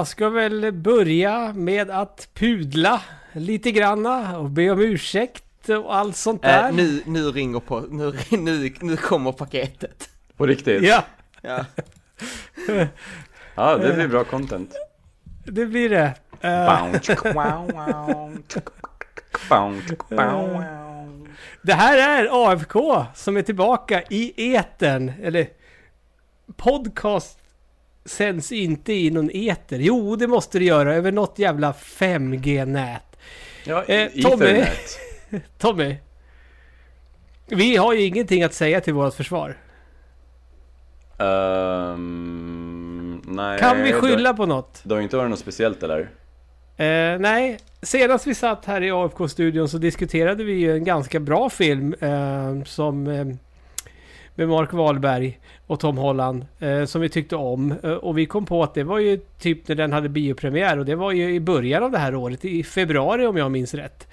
jag ska väl börja med att pudla lite granna och be om ursäkt och allt sånt där. Äh, nu, nu ringer på, nu, nu, nu kommer paketet. På riktigt? Ja, Ja. Ja, det blir bra content. det blir det. Eh, det här är AFK som är tillbaka i etern. Eller podcast sänds inte i någon eter. Jo, det måste det göra över något jävla 5G-nät. Ja, Eh, Tommy. Tommy. Vi har ju ingenting att säga till vårt försvar. Ehm, nej, Kan vi det- skylla på något? Det har inte varit något speciellt eller? Eh, nej, senast vi satt här i AFK-studion så diskuterade vi ju en ganska bra film eh, som eh, med Mark Wahlberg och Tom Holland eh, som vi tyckte om. Eh, och vi kom på att det var ju typ när den hade biopremiär och det var ju i början av det här året, i februari om jag minns rätt.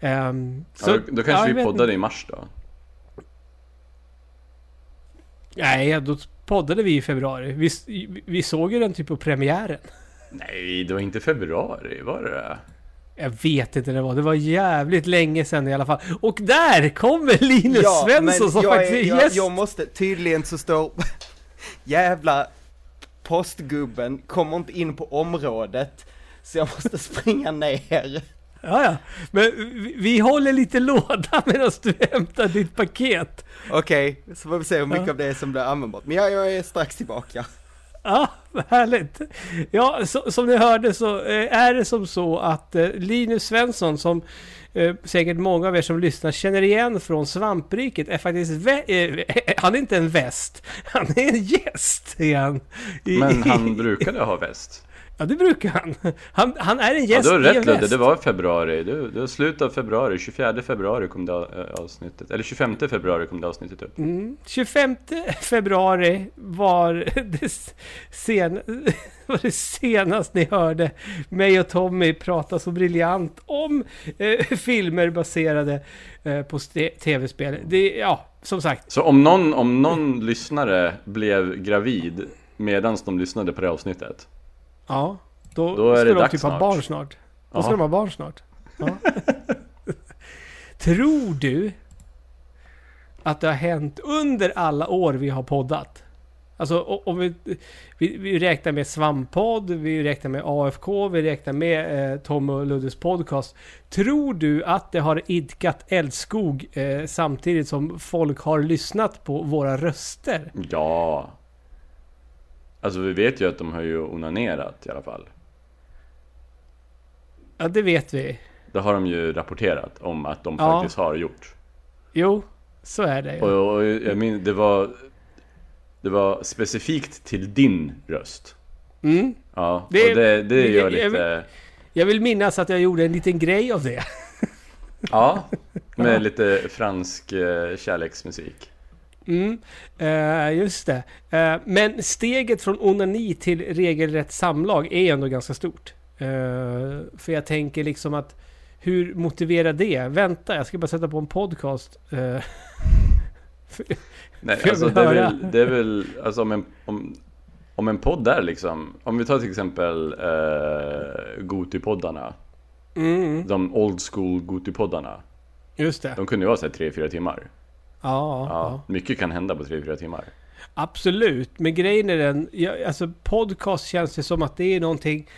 Ehm, Så, ja, då, då kanske ja, vi poddade i mars då? Nej, då poddade vi i februari. Vi, vi såg ju den typ på premiären. Nej, det var inte februari, var det Jag vet inte när det var. Det var jävligt länge sedan i alla fall. Och där kommer Linus Svensson som jag, faktiskt är jag, gäst. jag måste, tydligen så står jävla postgubben kommer inte in på området, så jag måste springa ner. Ja, ja. Men vi, vi håller lite låda medan du hämtar ditt paket. Okej, så får vi se hur mycket Ja. av det som blir användbart. Men ja, jag är strax tillbaka. Ja, härligt. Ja, så, som ni hörde så eh, är det som så att eh, Linus Svensson som eh, säkert många av er som lyssnar känner igen från Svampriket är faktiskt eh, han är inte en väst. Han är en gäst igen. Men han brukade ha väst. Ja, det brukar han. Han, han är en Ja, gäst du har rätt Ludde, det var februari. Det, det var slutet av februari, 24 februari kom det eh, avsnittet. Eller 25 februari kom det avsnittet upp. Mm. 25 februari var det, sen, var det senast ni hörde mig och Tommy prata så briljant om eh, filmer baserade eh, på tv-spel. Ja, som sagt. Så om någon, om någon lyssnare blev gravid medan de lyssnade på det avsnittet. Ja, då, Då är ska det de dags typ snart. barn snart. Då ska Ja. de ha barn snart. Ja. Tror du att det har hänt under alla år vi har poddat? Alltså om vi, vi, vi räknar med Svampodd, vi räknar med AFK, vi räknar med eh, Tom och Luddes podcast. Tror du att det har idkat eldskog eh, samtidigt som folk har lyssnat på våra röster? Ja. Alltså vi vet ju att de har ju onanerat i alla fall. Ja, det vet vi. Det har de ju rapporterat om att de Ja. faktiskt har gjort. Jo, så är det ju. Och, och jag minns, det var Det var specifikt till din röst. Mm. Ja, Det- och det, det gör jag- jag- lite... Jag vill minnas att jag gjorde en liten grej av det. Ja, med lite fransk eh, kärleksmusik. Mm, eh, just det. Eh, men steget från onani till regelrätt samlag är ändå ganska stort. Eh, för jag tänker liksom att hur motiverar det? Vänta, jag ska bara sätta på en podcast. Eh, Nej, alltså det är väl, det är väl alltså om en, om, om en podd är liksom, om vi tar till exempel eh, Gotipoddarna, mm, de old school Gotipoddarna, just det. de kunde ju vara såhär 3-4 timmar. Ja, ja, mycket kan hända på 3-4 timmar. absolut. Men grejen är den, jag, alltså podcast känns det som att det är någonting...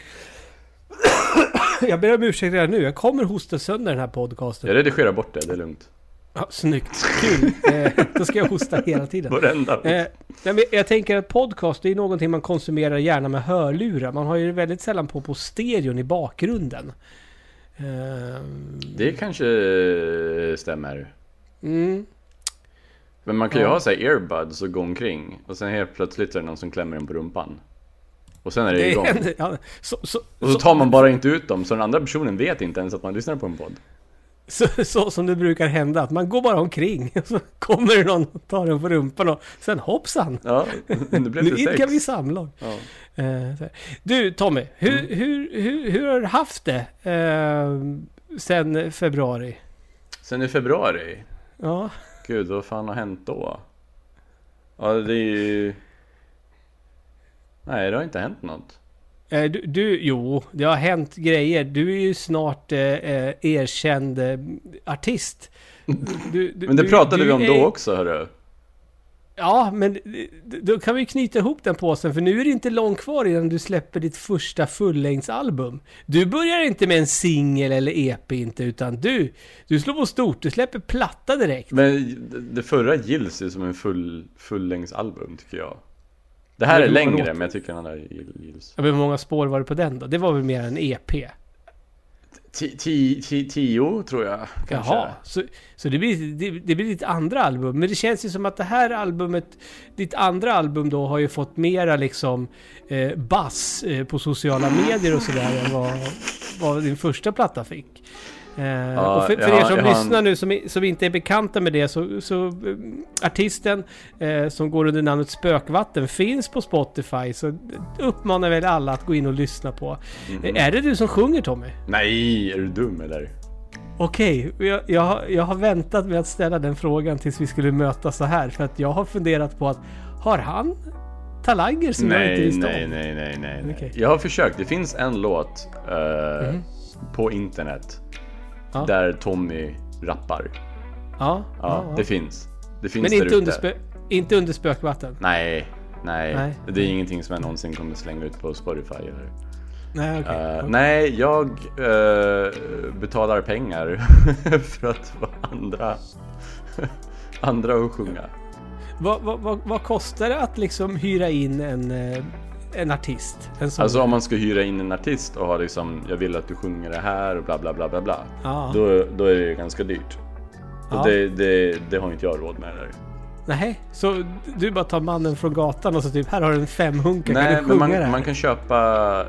jag ber om ursäkt redan nu, jag kommer hosta sönder den här podcasten. Jag redigerar bort det, det är lugnt. Ja, snyggt, kul. Eh, då ska jag hosta hela tiden. Varenda. Eh, men jag tänker att podcast det är någonting man konsumerar gärna med hörlurar. Man har ju väldigt sällan på på stereon i bakgrunden. Eh, Det kanske stämmer. mm, Men man kan ju ha såhär earbuds och gå omkring och sen helt plötsligt är det någon som klämmer en på rumpan. Och sen är det, det igång. händer, ja, så, så, Och så tar man bara inte ut dem, så den andra personen vet inte ens att man lyssnar på en podd. så, så som det brukar hända. Att man går bara omkring. Och så kommer det någon och tar en på rumpan och sen hoppsan. Ja, det blev Nu idkar vi samlag. Ja. Eh, så du Tommy, hur, Mm. hur, hur, hur har du haft det eh, sen februari? Sen i februari, Ja, gud vad fan har hänt då? Ja det är ju... Nej det har inte hänt något. Eh, Du, du, jo, det har hänt grejer. Du är ju snart eh, eh, erkänd eh, artist. Du, Men det pratade du vi om är- då också hörru. Ja, men då kan vi knyta ihop den påsen, för nu är det inte långt kvar innan du släpper ditt första fullängdsalbum. Du börjar inte med en singel eller EP inte, utan du, du slår på stort, du släpper platta direkt. Men det- förra gills ju som en full, fullängdsalbum tycker jag. Det här Men är längre, men jag tycker den andra gills. Ja, men Hur många spår var det på den då? Det var väl mer en EP? Tio tror jag kanske. Jaha, så, så det, blir, det, det blir ditt andra album. Men det känns ju som att det här albumet, ditt andra album då har ju fått mera liksom eh, buzz eh, på sociala medier och sådär än vad, vad din första platta fick. Eh, och för, för jag er som jag en- lyssnar nu som, som inte är bekanta med det så, så eh, artisten eh, som går under namnet Spökvatten finns på Spotify så uppmanar väl alla att gå in och lyssna på. Eh, Är det du som sjunger Tommy? Nej, är du dum eller? Okej, jag, jag, har- jag har väntat med att ställa den frågan tills vi skulle mötas så här. För att jag har funderat på att har han talanger som jag inte Nej, visste nej, om? nej, nej, nej, nej. Okej. Jag har försökt. Det finns en låt Mhm. på internet Ja. där Tommy rappar. Ja, Ja, det finns. Det finns Men inte under, spö, inte under spökvatten? Nej, nej, Nej. Det är ingenting som jag någonsin kommer slänga ut på Spotify eller. Nej, okej. Eh, Okej. Nej, jag eh, betalar pengar för att få andra, andra att sjunga. Vad, vad, vad, vad kostar det att liksom hyra in en, eh, en artist? En Alltså om man ska hyra in en artist och ha liksom, jag vill att du sjunger det här och bla bla bla bla bla. Ja. Då, då är det ganska dyrt. Ja. Det, det, det har inte jag råd med. Eller? Nej, så du bara tar mannen från gatan och så typ här har du en femhunka, kan du men sjunga det man, här? man kan köpa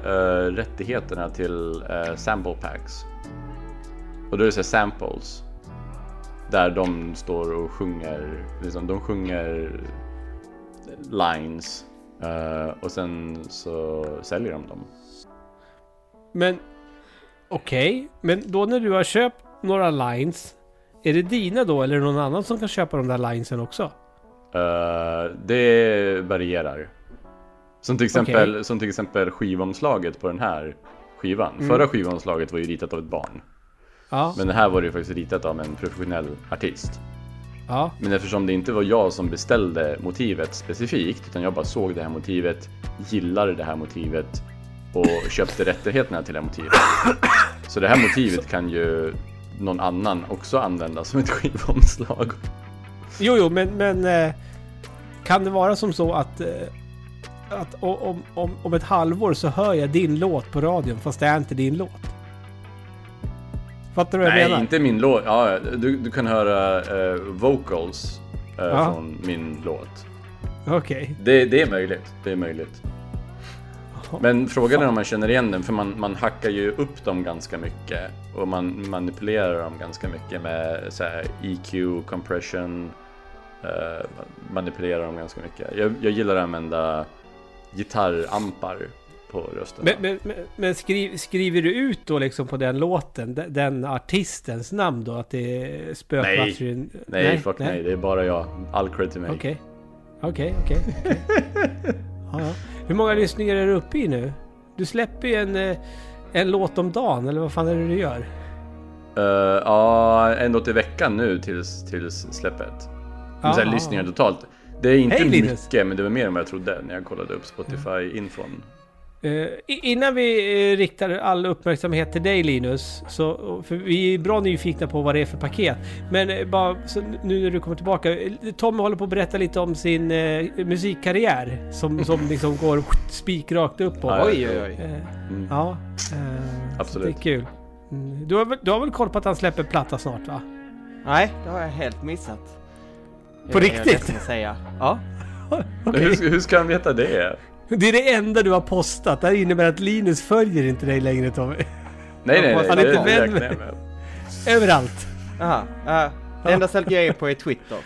eh, rättigheterna till eh, sample packs. Och då är det så samples. Där de står och sjunger, liksom, de sjunger lines. Eh, och sen så säljer de dem. Men okej, men då när du har köpt några lines, är det dina då eller är det någon annan som kan köpa de där linesen också? Eh, det varierar. Som till, exempel, som till exempel skivomslaget på den här skivan. Mm. Förra skivomslaget var ju ritat av ett barn. Ja, Men det här var ju faktiskt ritat av en professionell artist. Ja, Men eftersom det inte var jag som beställde motivet specifikt, utan jag bara såg det här motivet, gillade det här motivet och köpte rättigheterna till det här motivet. Så det här motivet kan ju någon annan också använda som ett skivomslag. Jo, jo, men, men eh, kan det vara som så att, eh, att om, om, om ett halvår så hör jag din låt på radion fast det är inte din låt? Fattar du vad jag Nej, menar? inte min låt. Ja, du, du kan höra eh, vocals eh, Ja. från min låt. Okej. Det, det är möjligt. Det är möjligt. Men frågan är om man känner igen den, för man, man hackar ju upp dem ganska mycket. Och man manipulerar dem ganska mycket med så här, EQ, compression. eh, manipulerar dem ganska mycket. Jag, jag gillar att använda gitarrampar på rösten. Men, men, men, men skriv, skriver du ut då liksom på den låten, den, den artistens namn då? Att det är spökvatten? nej, fuck nej. Det är bara jag. All cred till mig. Okej. Okej, okej. Hur många lyssningar är du uppe i nu? Du släpper ju en, eh, en låt om dagen, eller vad fan är det du gör? Eh, ja, en låt i veckan nu tills, tills släppet. Men Ja, lyssningar totalt. Det är inte Hej, mycket, men det var mer än vad jag trodde när jag kollade upp Spotify-infon. Eh, innan vi eh, riktar all uppmärksamhet till dig Linus, så, för vi är bra nyfikna på vad det är för paket. Men eh, bara så nu när du kommer tillbaka, eh, Tommy håller på att berätta lite om sin eh, musikkarriär som, som liksom går spikrakt uppåt. Ja, Oj, oj, oj. Eh, Mm. ja, eh, Absolut. Det är kul. Mm, Du har, väl- du har väl koll på att han släpper platta snart va? Nej, det har jag helt missat. På Jag riktigt? att säga. Ja. Men Hur, hur ska han veta det? Det är det enda du har postat. Det här innebär att Linus följer inte dig längre Tommy. Nej, nej, nej. Han är inte vän med- jag med. Överallt. Jaha. ja. Det enda stället jag är på är Twitter.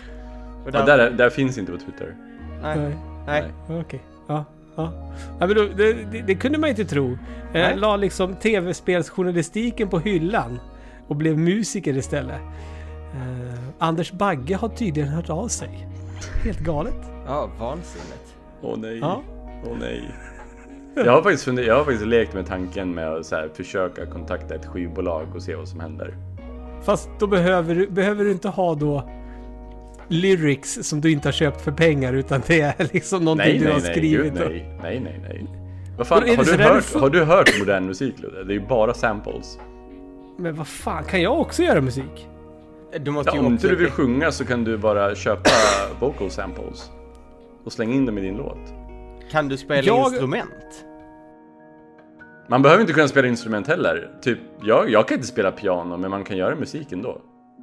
Och Ja, där, där finns inte på Twitter. Nej. Nej. Okej. Ja. Ja. ja men då, det, det, det kunde man inte tro. Eh, Nej. la liksom tv-spelsjournalistiken på hyllan och blev musiker istället. Eh, Anders Bagge har tydligen hört av sig. Helt galet. Ja, vansinnigt. Åh nej. Ja. Åh nej. Jag har faktiskt, funder, jag har faktiskt lekt med tanken med att så här, försöka kontakta ett skivbolag och se vad som händer. Fast då behöver du, behöver du inte ha då lyrics som du inte har köpt för pengar utan det är liksom någonting Nej, du nej, har nej, skrivit. gud, och- nej, nej, nej, nej. Vad fan, har du, hört, du får- har du hört modern musik Ludde? Det är ju bara samples. Men vad fan, kan jag också göra musik? Du måste Ja, ju om inte du vill sjunga så kan du bara köpa vocal samples. Och slänga in dem i din låt. Kan du spela Jag- instrument? Man behöver inte kunna spela instrument heller. Typ, jag, jag kan inte spela piano, men man kan göra musik ändå.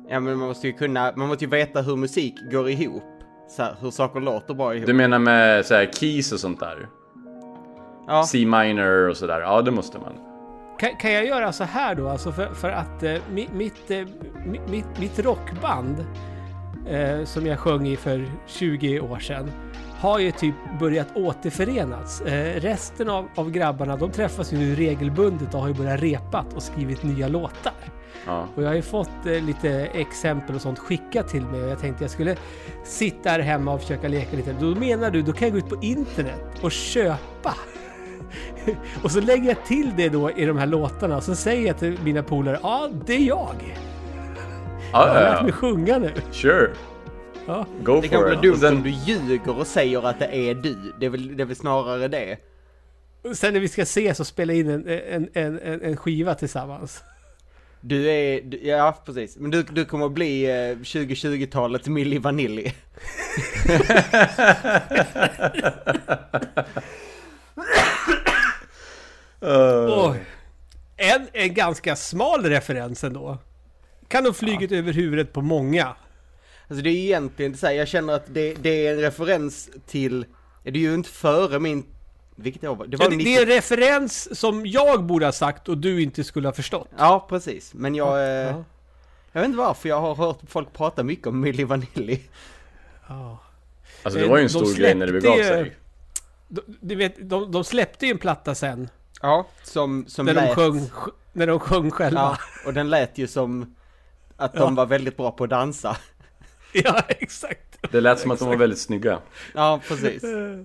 Ja men man måste ju kunna, man måste ju veta hur musik går ihop. Så här, hur saker låter bra ihop. Du menar med så här keys och sånt där? Ja, C minor och sådär. Ja, det måste man. Kan, kan jag göra så här då? Alltså för, för att eh, mi- mitt, eh, mi- mitt, mitt rockband eh, som jag sjöng i för 20 år sedan har ju typ börjat återförenas. Eh, resten av, av grabbarna de träffas ju nu regelbundet och har ju börjat repat och skrivit nya låtar. Ja. Och jag har ju fått eh, lite exempel och sånt skickat till mig och jag tänkte jag skulle sitta här hemma och försöka leka lite. Då menar du, då kan jag gå ut på internet och köpa. och så lägger jag till det då i de här låtarna och så säger jag till mina polare, ja det är jag. Jag har lärt mig sjunga nu. Sure. Ja. Go det kan for bli it. dumt sen- om du ljuger och säger att det är du. Det är väl, det är väl snarare det. Sen när vi ska ses och spela in en, en, en, en, skiva tillsammans. Du är, du, ja precis. Men du, du kommer bli eh, 2020-talets Milli Vanilli. Oj. En, en ganska smal referens ändå. Kan nog flugit över huvudet på många. Alltså det är egentligen inte så här, jag känner att det, det är en referens till, det är ju inte före min, vilket år var det? Var Ja, det, 90 det är en referens som jag borde ha sagt och du inte skulle ha förstått. Ja, precis. Men jag, eh, Ja. jag vet inte varför, jag har hört folk prata mycket om Milli Vanilli. Ja. Alltså det var ju en De stor grej när det begav sig. De, vet, de, de släppte ju en platta sen. Ja, som, som När de, lät, sjöng, när de sjöng själva. ja, och den lät ju som att Ja. de var väldigt bra på att dansa. Ja, exakt. Det lät som att de var väldigt snygga. Ja, precis. Uh,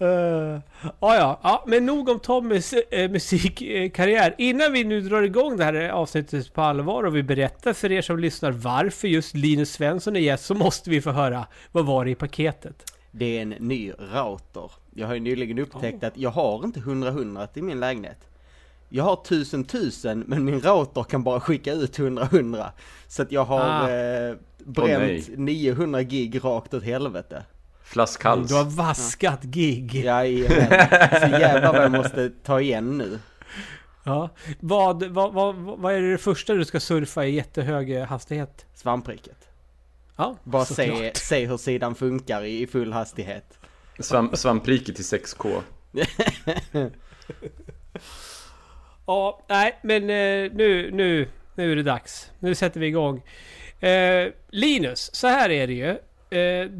ja, ja, ja, men nog om Tommys eh, musikkarriär. Innan vi nu drar igång det här avsnittet på allvar och vi berättar för er som lyssnar varför just Linus Svensson är gäst så måste vi få höra vad var det i paketet? Det är en ny router. Jag har ju nyligen upptäckt att jag har inte 100-100 i min lägenhet. Jag har 1000 1000 men min router kan bara skicka ut 100-100. Så att jag har Ah. eh, bränt nej. 900 gig rakt åt helvete. Flaskhals. Du har vaskat gig. Ja. Jajamän. Så jävlar vad jag måste ta igen nu. Vad, vad, vad, vad är det första du ska surfa i jättehög hastighet? Svampriket. Ja, Bara se, se hur sidan funkar i, i full hastighet. Svamp, svampriket till 6K. Ja, nej, men eh, nu, nu, nu är det dags. Nu sätter vi igång. Eh, Linus, så här är det ju. Eh,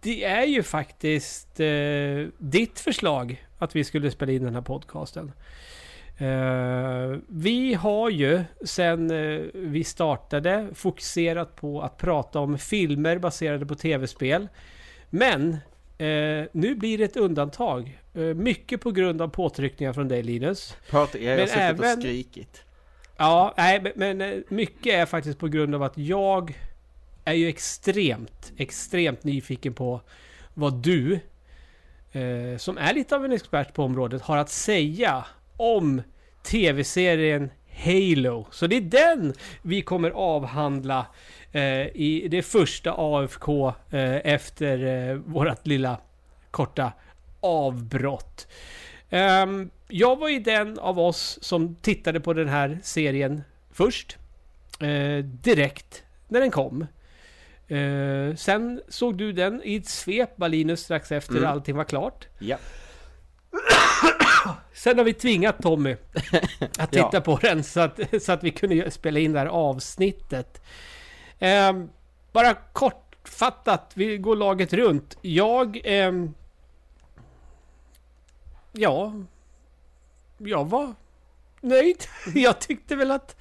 det är ju faktiskt eh, ditt förslag att vi skulle spela in den här podcasten. Eh, vi har ju sen eh, vi startade fokuserat på att prata om filmer baserade på tv-spel. Men eh, nu blir det ett undantag. Eh, mycket på grund av påtryckningar från dig Linus. Prata, jag har Men suttit och skrikit. Ja, nej, men, men eh, mycket är faktiskt på grund av att jag är ju extremt, extremt nyfiken på vad du, eh, som är lite av en expert på området, har att säga om tv-serien Halo. Så det är den vi kommer avhandla eh, i det första AFK eh, efter eh, vårat lilla korta avbrott. Ehm, jag var ju den av oss som tittade på den här serien först. eh, direkt när den kom. Eh, sen såg du den i ett svep, Balinus, strax efter Mm. allting var klart. Ja. Sen har vi tvingat Tommy att titta Ja. på den så att, så att vi kunde spela in det här avsnittet. Ehm, bara kortfattat, vi går laget runt. Jag... ehm, ja... Jag var nöjd. Jag tyckte väl att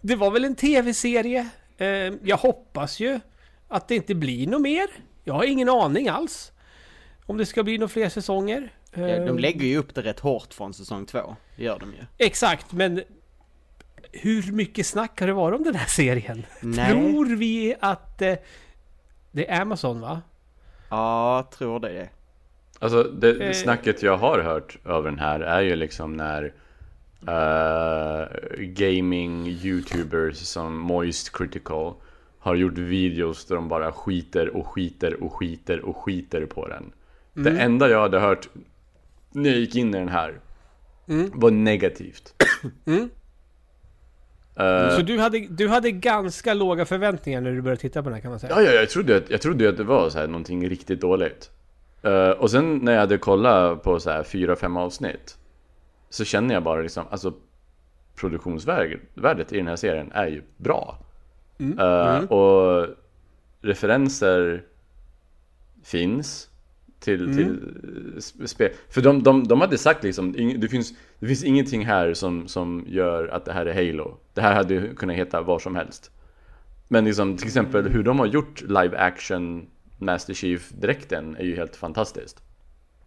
det var väl en tv-serie. Ehm, jag hoppas ju att det inte blir något mer. Jag har ingen aning alls. Om det ska bli några fler säsonger. Eh, de lägger ju upp det rätt hårt från säsong två. Det gör de ju. Exakt, men hur mycket snack har det varit om den här serien? Nej. Tror vi att eh, det är Amazon va? Ja, tror det. Alltså det Eh. snacket jag har hört över den här är ju liksom när eh, gaming youtubers som Moist Critical har gjort videos där de bara skiter och skiter och skiter och skiter på den. Det enda jag hade hört när jag gick in i den här var negativt. Mm. Eh, Så du hade, du hade ganska låga förväntningar när du började titta på den här kan man säga? Ja, ja, jag trodde att, jag trodde att det var så här någonting riktigt dåligt. Eh, och sen när jag hade kollat på så här fyra, fem avsnitt så känner jag bara liksom, alltså produktionsvärdet i den här serien är ju bra. Eh, Och referenser finns till, till sp- spel. För de, de, de hade sagt liksom, det finns, det finns ingenting här som, som gör att det här är Halo. Det här hade kunnat heta vad som helst. Men liksom till exempel hur de har gjort live action Master Chief dräkten är ju helt fantastiskt.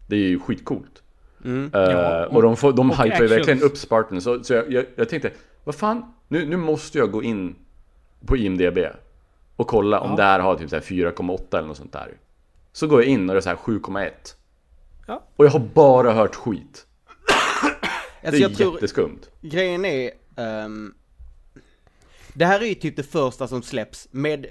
Det är ju skitcoolt. Mm. Eh, Ja, och de, får, de och hypar ju actions. verkligen upp Spartan. Så, så jag, jag, jag tänkte, vad fan, nu, nu måste jag gå in på IMDB och kolla om Ja. det här har typ så här 4,8 eller något sånt där. Så går jag in och det är så här 7,1. Ja. Och jag har bara hört skit. Det Alltså, är jag tror, jätteskumt. grejen är... ehm, det här är ju typ det första som släpps med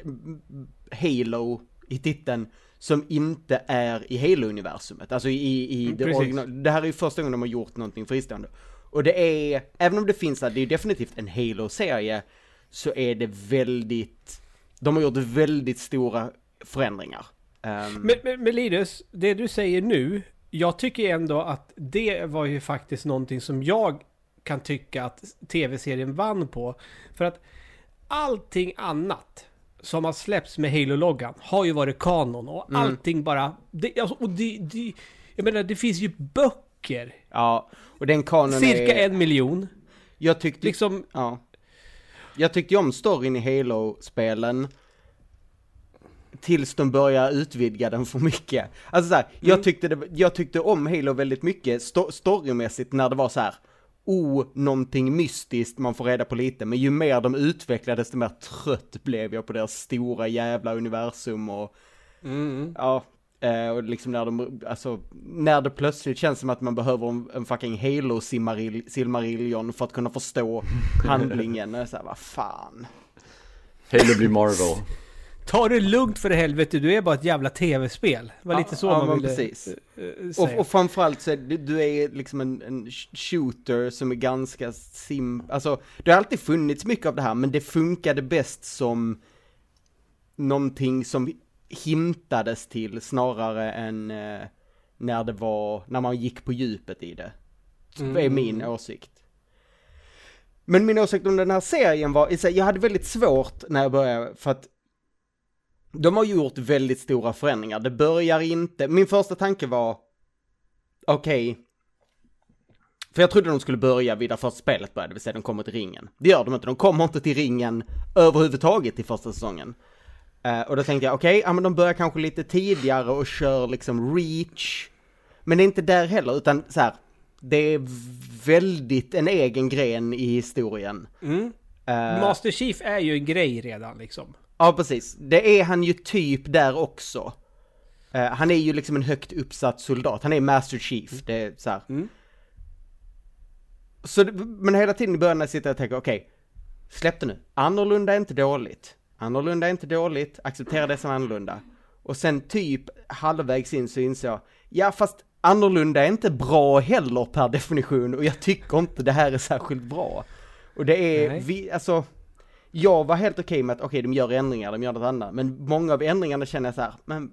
Halo i titeln som inte är i Halo-universumet. Alltså i, i Mm, det original. Det här är ju första gången de har gjort någonting fristående. Och det är, även om det finns där, det är ju definitivt en Halo-serie, så är det väldigt, de har gjort väldigt stora förändringar. Ehm, Men, men, men Linus, det du säger nu, jag tycker ändå att det var ju faktiskt någonting som jag kan tycka att tv-serien vann på. För att allting annat som har släppts med Halo-loggan har ju varit kanon och Mm. allting bara... Det, alltså, och det, det, jag menar, det finns ju böcker. ja, och den kanon Cirka är, en miljon. jag tyckte Liksom, Ja. Jag tyckte om storyn i Halo-spelen. Tills de börjar utvidga den för mycket. Alltså så här, Mm. jag, tyckte det, jag tyckte om Halo väldigt mycket sto storymässigt när det var så här. Oh, någonting mystiskt, man får reda på lite. Men ju mer de utvecklades, desto mer trött blev jag på deras stora jävla universum och mm, Ja, eh, och liksom när de, alltså, när det plötsligt känns som att man behöver en, en fucking halo silmarillion för att kunna förstå handlingen. Och så här, vad fan. Halo blir Marvel. Ta det lugnt för helvete, du är bara ett jävla tv-spel. Det var Ja, lite så ja, man ville precis. eh, eh, Och, säga. och framförallt så är du, du är liksom en, en shooter som är ganska sim, alltså det har alltid funnits mycket av det här men det funkade bäst som någonting som hintades till snarare än eh, när det var, när man gick på djupet i det. Mm. är min åsikt. Men min åsikt om den här serien var, jag hade väldigt svårt när jag började, för att de har gjort väldigt stora förändringar. Det börjar inte, min första tanke var, okej, för jag trodde de skulle börja vid där första spelet började, det vill säga de kommer till ringen. Det gör de inte, de kommer inte till ringen överhuvudtaget i första säsongen. Eh, och då tänkte jag, okej, ja men de börjar kanske lite tidigare och kör liksom reach. Men det är inte där heller, utan så här, det är väldigt en egen gren i historien. Mm. Eh, Master Chief är ju en grej redan liksom. Ja, precis. Det är han ju typ där också. Eh, han är ju liksom en högt uppsatt soldat. Han är Master Chief. Det är så här. Mm. Så, men hela tiden i början när jag sitter och tänker, okej, släpp det nu. Annorlunda är inte dåligt. Annorlunda är inte dåligt. Acceptera det som annorlunda. Och sen typ halvvägs in så inser jag, ja fast annorlunda är inte bra heller per definition och jag tycker inte det här är särskilt bra. Och det är, Nej. vi, alltså, jag var helt okej med att okej, de gör ändringar, de gör något annat. Men många av ändringarna känner jag så här, men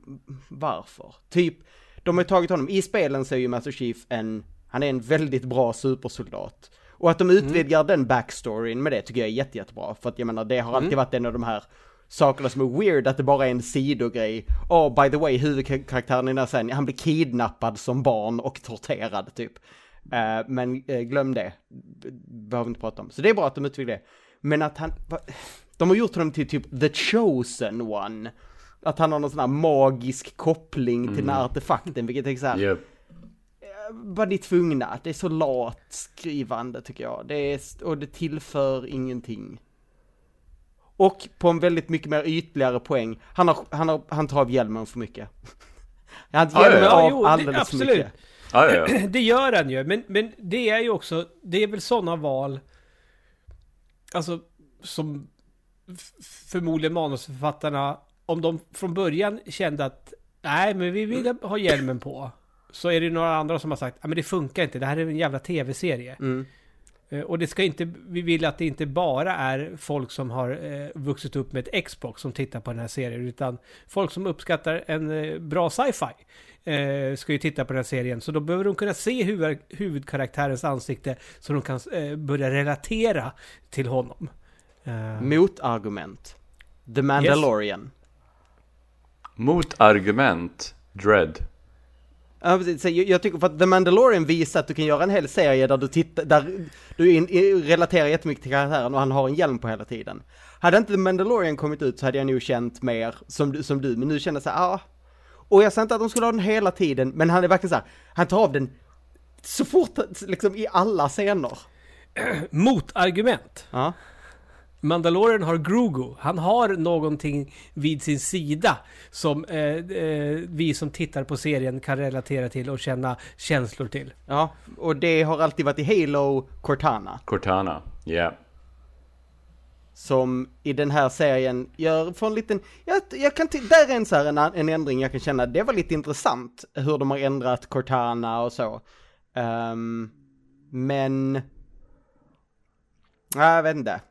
varför? Typ, de har tagit honom, i spelen så är ju Master Chief en, han är en väldigt bra supersoldat. Och att de utvidgar den backstoryn med det tycker jag är jätte, jättebra. För att jag menar, det har alltid varit en av de här sakerna som är weird, att det bara är en sidogrej. Oh, by the way, huvudkaraktären i den här serien, han blir kidnappad som barn och torterad typ. Eh, men eh, glöm det, behöver inte prata om. Så det är bra att de utvidgar det. Men att han, va- de har gjort honom till typ the chosen one. Att han har någon sån här magisk koppling till den Mm. här artefakten, vilket är så här, Japp. var ni tvungna? Det är så lat skrivande tycker jag. Det är, och det tillför ingenting. Och på en väldigt mycket mer ytligare poäng, han, har, han, har, han tar av hjälmen för mycket. Han ja, hjälmer ja. av jo, det- alldeles för absolut. mycket. Ja, ja. Det gör han ju, men, men det är ju också, det är väl sådana val, alltså som förmodligen manusförfattarna, om de från början kände att nej, men vi vill ha hjälmen på, så är det några andra som har sagt, ja men det funkar inte, det här är en jävla tv-serie. Mm. Eh, Och det ska inte, vi vill att det inte bara är folk som har eh, vuxit upp med ett Xbox som tittar på den här serien, utan folk som uppskattar en eh, bra sci-fi eh, ska ju titta på den här serien. Så då behöver de kunna se huvud, huvudkaraktärens ansikte så de kan eh, börja relatera till honom. Eh, Motargument. The Mandalorian. Motargument, Dread. Jag, tycker för att The Mandalorian visar att du kan göra en hel serie där du tittar, där du in, i, relaterar jättemycket till karaktären och han har en hjälm på hela tiden. Hade inte The Mandalorian kommit ut så hade jag nog känt mer som, du- som du, men nu känner jag så här, ja. Och jag sa inte att de skulle ha den hela tiden, men han är verkligen så här, han tar av den så fort, liksom i alla scener. motargument. Ja. Mandalorian har Grogu. Han har någonting vid sin sida som eh, eh, vi som tittar på serien kan relatera till och känna känslor till. Ja, och det har alltid varit i Halo Cortana. Cortana. Ja som i den här serien gör för en liten, jag, jag kan, till, där är en så här en, en ändring jag kan känna, det var lite intressant hur de har ändrat Cortana och så. Um, men, nej, jag vet inte.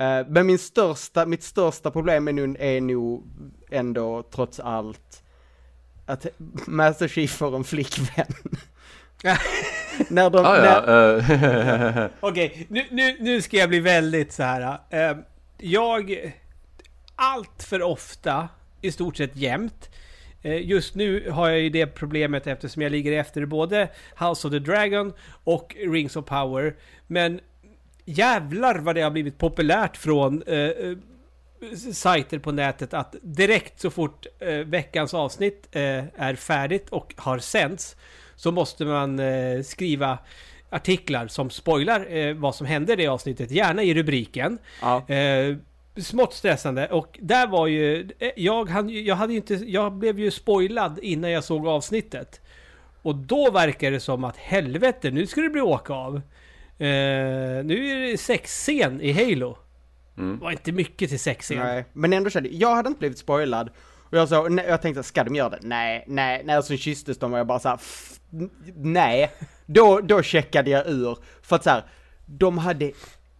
Uh, men min största, mitt största problem är nog, är nog ändå trots allt att Master Chief får en flickvän. när de, Ah, när, ja. eh, Okej, nu, nu, nu ska jag bli väldigt så här. Eh, jag... Allt för ofta, i stort sett jämt. Eh, just nu har jag ju det problemet eftersom jag ligger efter både House of the Dragon och Rings of Power. Men jävlar vad det har blivit populärt från eh, sajter på nätet att direkt så fort eh, veckans avsnitt eh, är färdigt och har sänts så måste man eh, skriva artiklar som spoilar eh, vad som hände i det avsnittet, gärna i rubriken. ja. Eh, smått stressande och där var ju, jag, hann, ju- jag hade ju inte, jag blev ju spoilad innan jag såg avsnittet. Och då verkar det som att helvete, nu ska det bli åka av. Eh, nu är det sexscen i Halo. Mm. Det var inte mycket till sexscen. Nej, men ändå kände jag, jag hade inte blivit spoilad. Och jag, så, jag tänkte, ska de göra det? Nej, nej, nej, så kysstes de och jag bara så här, "Pff, n- nej. Då, då checkade jag ur. För att så här, de hade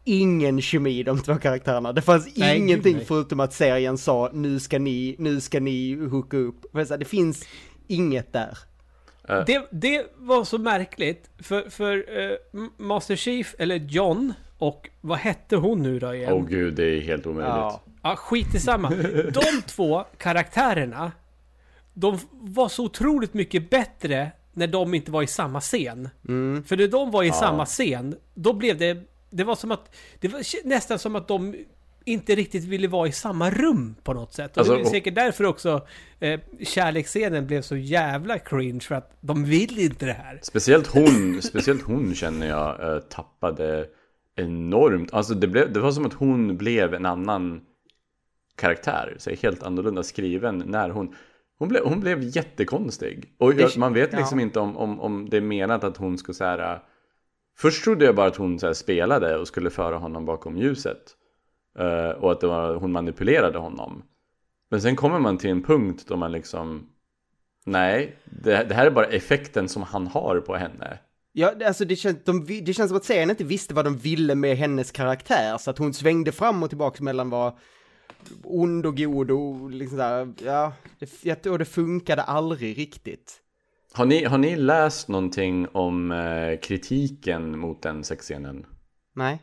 ingen kemi de två karaktärerna. Det fanns Nej, ingenting nej. förutom att serien sa, nu ska ni, nu ska ni hooka upp. Det finns inget där. Det, det var så märkligt, för, för eh, Master Chief, eller John, och vad hette hon nu då igen? Åh gud, det är helt omöjligt. Ja. Ja, skit i samma. De två karaktärerna, de var så otroligt mycket bättre när de inte var i samma scen. Mm. För när de var i Ja. samma scen, då blev det... Det var som att... Det var nästan som att de inte riktigt ville vara i samma rum på något sätt. Och Alltså, det är och- säkert därför också eh, kärleksscenen blev så jävla cringe, för att de vill inte det här. Speciellt hon, speciellt hon känner jag eh, tappade enormt. Alltså det, blev, det var som att hon blev en annan karaktär. Så helt annorlunda skriven när hon... Hon blev, hon blev jättekonstig. Och jag, man vet liksom ja. inte om, om, om det är menat att hon ska så här... äh, Först trodde jag bara att hon så här, spelade och skulle föra honom bakom ljuset. Eh, och att var, hon manipulerade honom. Men sen kommer man till en punkt då man liksom... Nej, det, det här är bara effekten som han har på henne. Ja, alltså det känns, de, det känns som att serien inte visste vad de ville med hennes karaktär, så att hon svängde fram och tillbaka mellan vad ond och god och liksom där, ja, det, jag tror det funkade aldrig riktigt. Har ni, har ni läst någonting om eh, kritiken mot den sexscenen? Nej.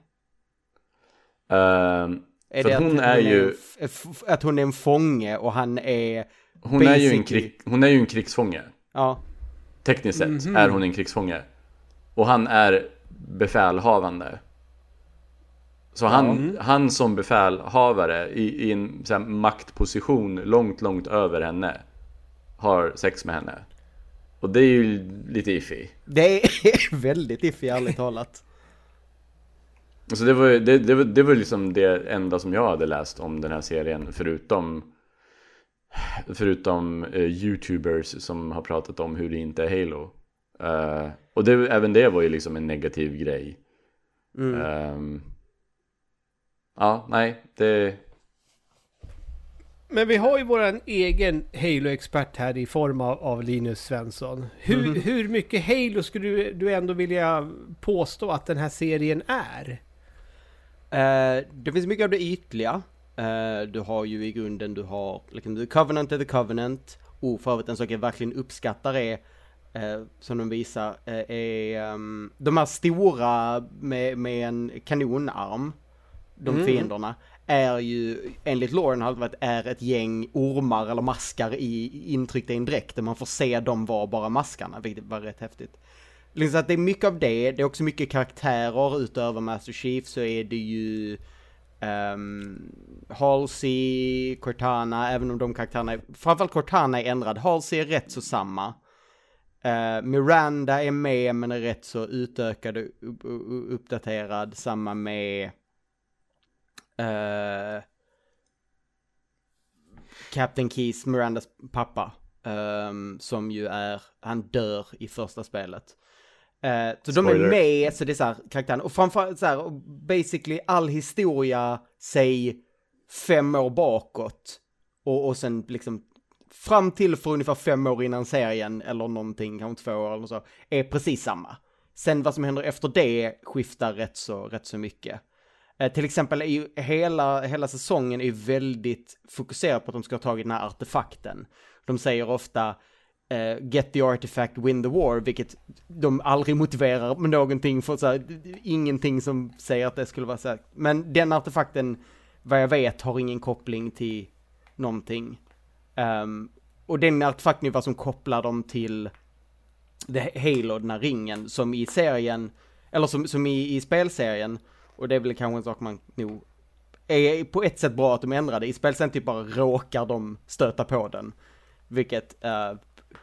Ehm, Är För det att hon att är en ju- f- att hon är en fånge och han är, hon, är ju en Basically. krig, hon är ju en krigsfånge. ja, Tekniskt sett Mhm. är hon en krigsfånge. Och han är befälhavande. Så han, han som befälhavare i, i en här, maktposition långt, långt över henne har sex med henne. Och det är ju lite iffy. Det är väldigt iffy ärligt talat. Så det var, det, det, var, det var liksom det enda som jag hade läst om den här serien förutom Förutom eh, youtubers som har pratat om hur det inte är Halo Eh, Och det, även det var ju liksom en negativ grej Mm. Ehm, Ja, nej, det... Men vi har ju våran egen Halo-expert här i form av, av Linus Svensson. Hur, Mhm. hur mycket Halo skulle du, du ändå vilja påstå att den här serien är? Eh, det finns mycket av det ytliga. Eh, du har ju i grunden, du har liksom, The Covenant är The Covenant. Och för övrigt en sak jag verkligen uppskattar är, eh, som de visar, eh, är ehm, de här stora med, med en kanonarm, de Mm. fienderna, är ju enligt Lauren är ett gäng ormar eller maskar i, intryckta i en dräkt där man får se dem vara bara maskarna, vilket var rätt häftigt. Liksom att det är mycket av det, det är också mycket karaktärer utöver Master Chief så är det ju um, Halsey, Cortana, även om de karaktärerna, är, framförallt Cortana är ändrad, Halsey är rätt så samma. Eh, Miranda är med men är rätt så utökad och upp, upp, uppdaterad, samma med eh, Captain Keys, Mirandas pappa. ehm, som ju är, han dör i första spelet. Eh, så de är Spoiler. med, så det är så här, karaktären. Och framförallt så här, basically all historia, säg fem år bakåt. Och, och sen liksom fram till för ungefär fem år innan serien, eller någonting, kanske två år eller så, är precis samma. Sen vad som händer efter det skiftar rätt så, rätt så mycket. Eh, till exempel är ju hela, hela säsongen är ju väldigt fokuserad på att de ska ha tagit den här artefakten. De säger ofta eh, get the artifact, win the war, vilket de aldrig motiverar med någonting för så här, ingenting som säger att det skulle vara så här. Men den artefakten, vad jag vet, har ingen koppling till någonting. Um, och den artefakten är vad som kopplar dem till The Halo, den här ringen, som i serien, eller som, som i, i spelserien, och det är väl kanske en sak man nog är på ett sätt bra att de ändrade. I spelserien typ bara råkar de stöta på den. Vilket eh,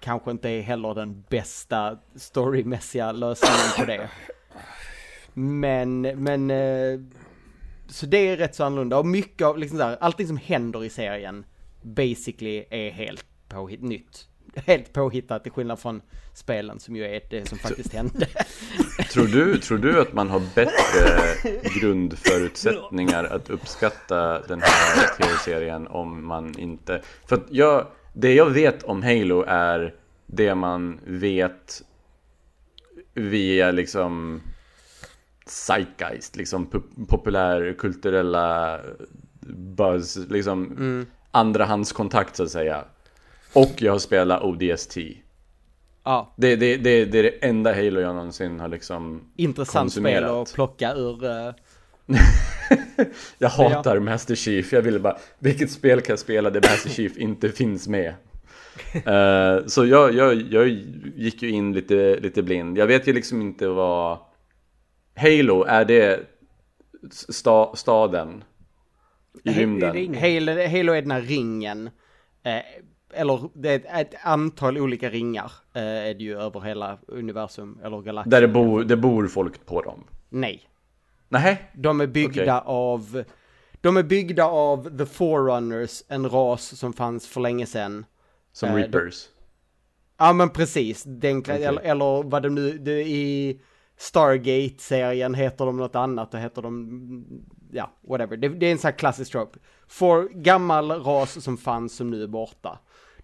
kanske inte är heller den bästa storymässiga lösningen på det. Men, men, eh, så det är rätt så annorlunda. Och mycket av, liksom här, allting som händer i serien basically är helt påhitt, nytt. Helt påhittat till skillnad från spelen som ju är det som faktiskt hände. Tror du, tror du att man har bättre grundförutsättningar att uppskatta den här tv-serien om man inte... För att jag, det jag vet om Halo är det man vet via liksom zeitgeist, liksom pu- populärkulturella buzz, liksom andrahandskontakt så att säga. Och jag har spelat ODST. Ja, Det, det, det, det är det enda Halo jag någonsin har liksom intressant spel konsumerat. att plocka ur. eh, Jag hatar Master Chief, jag ville bara Vilket spel kan jag spela där Master Chief inte finns med? Eh, så jag, jag, jag gick ju in lite, lite blind Jag vet ju liksom inte vad Halo, är det sta, staden? I rymden? Halo, Halo är den här ringen. Eh, eller det är ett, ett antal olika ringar. Eh, är det ju över hela universum, eller galaxen. Där det bor, det bor folk på dem? Nej. Nej, De är byggda Okej. av... De är byggda av The Forerunners, en ras som fanns för länge sedan. som Eh, Reapers Ja men precis, den, Okej. eller, eller vad de nu, det, i Stargate-serien heter de något annat, då heter de, ja, whatever. Det, det är en sån här klassisk trope. For gammal ras som fanns som nu är borta.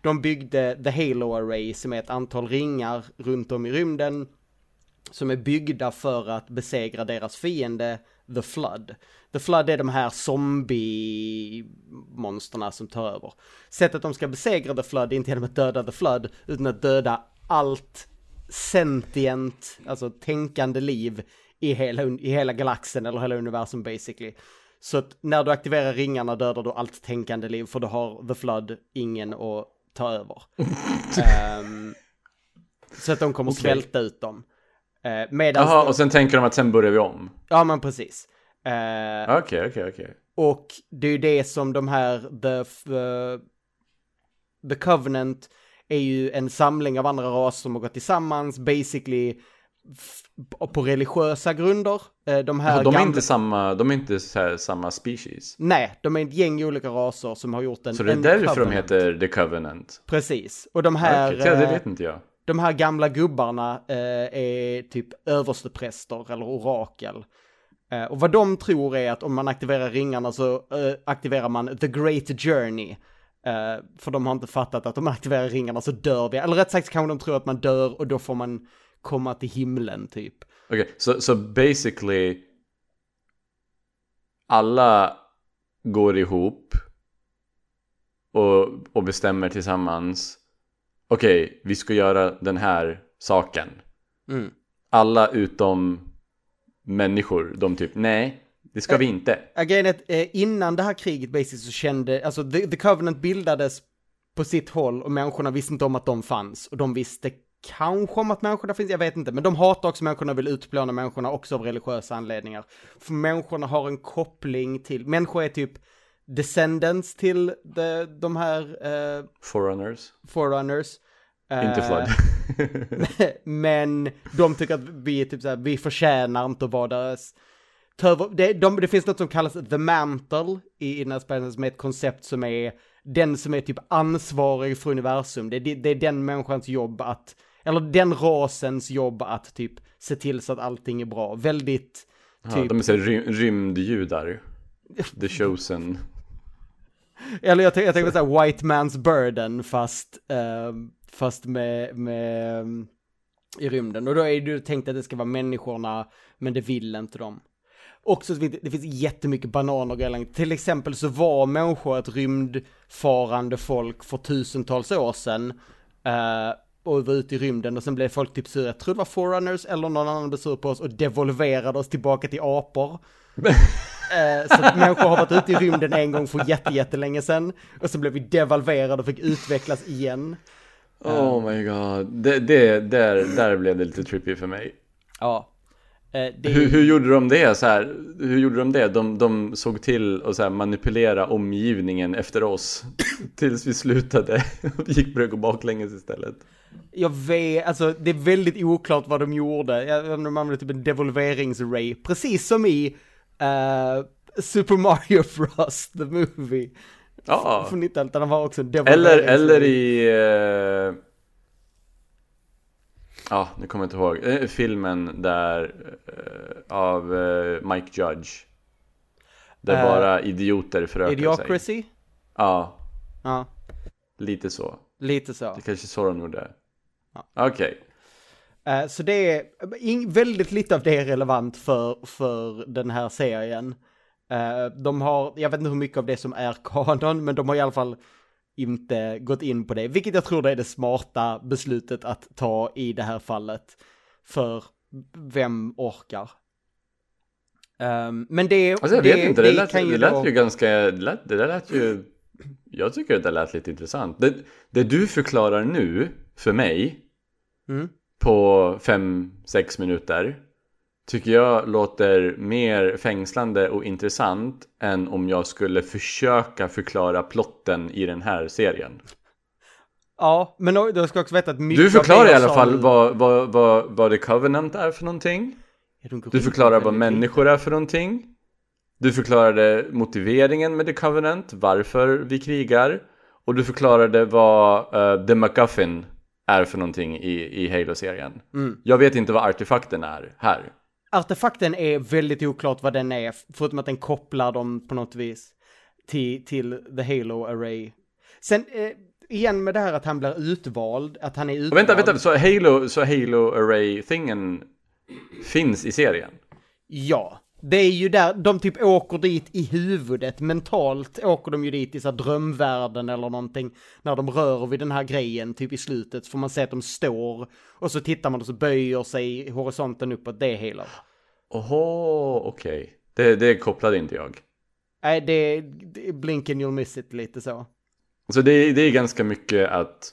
De byggde The Halo Array som är ett antal ringar runt om i rymden som är byggda för att besegra deras fiende, The Flood. The Flood är de här zombie-monsterna som tar över. Sättet de ska besegra The Flood är inte genom att döda The Flood, utan att döda allt sentient, alltså tänkande liv i hela, i hela galaxen eller hela universum basically. Så att när du aktiverar ringarna dödar du allt tänkande liv för du har The Flood ingen att ta över. Ehm, så att de kommer Okej. svälta ut dem. Uh, medan Jaha, och sen tänker de att sen börjar vi om Ja men precis. Eh, Okej, okej, okej. och det är ju det som de här, the, the Covenant är ju en samling av andra raser som har gått tillsammans, basically på religiösa grunder. Eh, de här Alltså, de är gamla- inte samma, de är inte samma species. Nej, de är ett gäng olika raser som har gjort en Så det är därför de heter The Covenant. Precis. Och de här, Okej, det eh, vet inte jag. de här gamla gubbarna eh, är typ överstepräster eller orakel. Och vad de tror är att om man aktiverar ringarna så aktiverar man the great journey. För de har inte fattat att om man aktiverar ringarna så dör vi. Eller rätt sagt kanske de tror att man dör och då får man komma till himlen typ. Okej, så så basically alla går ihop och, och bestämmer tillsammans. Okej, vi ska göra den här saken. Mm. Alla utom människor, de typ nej, det ska vi inte. Att eh, innan det här kriget basically så kände, alltså the, the Covenant bildades på sitt håll och människorna visste inte om att de fanns. Och de visste kanske om att människorna finns, jag vet inte. Men de hatar också människorna och vill utplåna människorna också av religiösa anledningar. För människorna har en koppling till, människor är typ descendants till de, de här eh, Forerunners, forerunners. Eh, inte flood. men de tycker att vi är typ såhär, vi förtjänar inte att vara deras... Det, de, det finns något som kallas the mantle i, i den här spelen som är ett koncept som är den som är typ ansvarig för universum. Det, det, det är den människans jobb att, eller den rasens jobb att typ se till så att allting är bra. Väldigt, Ja, typ, de är så här ry- rymdjudar. The chosen. eller jag, jag tänker såhär white man's burden fast, ehm, fast med, med ehm, i rymden. Och då är det tänkt att det ska vara människorna, men det vill inte de. Också det, finns jättemycket bananer och grejer. Till exempel så var människor ett rymdfarande folk för tusentals år sedan. Eh, och var ute i rymden och sen blev folk typ sura. Jag tror det var Forerunners eller någon annan blev sur på oss och devolverade oss tillbaka till apor. Eh, så att människor har varit ute i rymden en gång för jätte, jättelänge sedan. Och så blev vi devalverade och fick utvecklas igen. Oh my god. Det, det, där, där blev det lite trippy för mig. Ja. Eh, det Hur, hur gjorde de det? Så här, hur gjorde de det? De, de såg till att så här, manipulera omgivningen efter oss tills vi slutade och gick började gå baklänges istället. Jag vet, alltså det är väldigt oklart vad de gjorde. Jag vet inte om de använde typ en devolveringsray. Precis som i eh, Super Mario Bros. The Movie. Ja. Från 90-talet, där de har också en Eller, eller i... eh, Ja, nu kommer jag inte ihåg. Eh, Filmen där eh, av eh, Mike Judge. Där bara idioter förökar sig. Idiocracy? Ja, Ja, lite så. lite så. Det kanske är så de gjorde. Ja. Okej. Eh, Så det är, väldigt lite av det är relevant för, för den här serien. Eh, De har, jag vet inte hur mycket av det som är kanon, men de har i alla fall inte gått in på det, vilket jag tror det är det smarta beslutet att ta i det här fallet. För vem orkar? Ehm, men det, Alltså jag vet inte, det, lät, kan det lät då- ju ganska, det, lät, det där lät ju Jag tycker att det lät lite intressant det, det du förklarar nu för mig Mm. På 5-6 minuter Tycker jag låter mer fängslande och intressant Än om jag skulle försöka förklara plotten i den här serien Ja, men du ska också veta att mycket Du förklarar i alla sa fall vad, vad, vad, vad The Covenant är för någonting Du förklarar vad människor är för någonting. Du förklarade motiveringen med The Covenant, varför vi krigar. Och du förklarade vad uh, The MacGuffin är för någonting i, i Halo-serien. Mm. Jag vet inte vad artefakten är här. Artefakten är väldigt oklart vad den är, förutom att den kopplar dem på något vis till, till the Halo Array. Sen, eh, igen med det här att han blir utvald, att han är utvald. Vänta, vänta, så Halo, så Halo Array-tingen finns i serien? Ja. Det är ju där, de typ åker dit i huvudet, mentalt åker de ju dit i så drömvärlden eller någonting. När de rör vid den här grejen, typ i slutet, får man se att de står. Och så tittar man och så böjer sig horisonten uppåt, det är Halo. Oho, okej. Det, det kopplade inte jag. Nej, det, det blink and you'll miss it lite så. Så det, det är ganska mycket att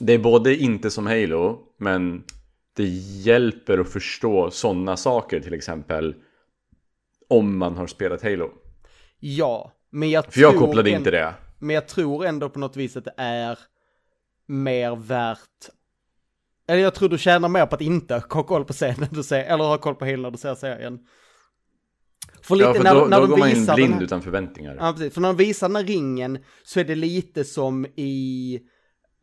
det är både inte som Halo, men det hjälper att förstå sådana saker till exempel. Om man har spelat Halo. Ja, men jag För jag tror kopplade en- inte det. Men jag tror ändå på något vis att det är mer värt... Eller jag tror du tjänar mer på att inte ha koll på när du ser, eller ha koll på Halo när du ser serien. För lite Ja, för när, då, när då de går man in visar blind här, utan förväntningar. Ja, precis. För när de visar den här ringen så är det lite som i...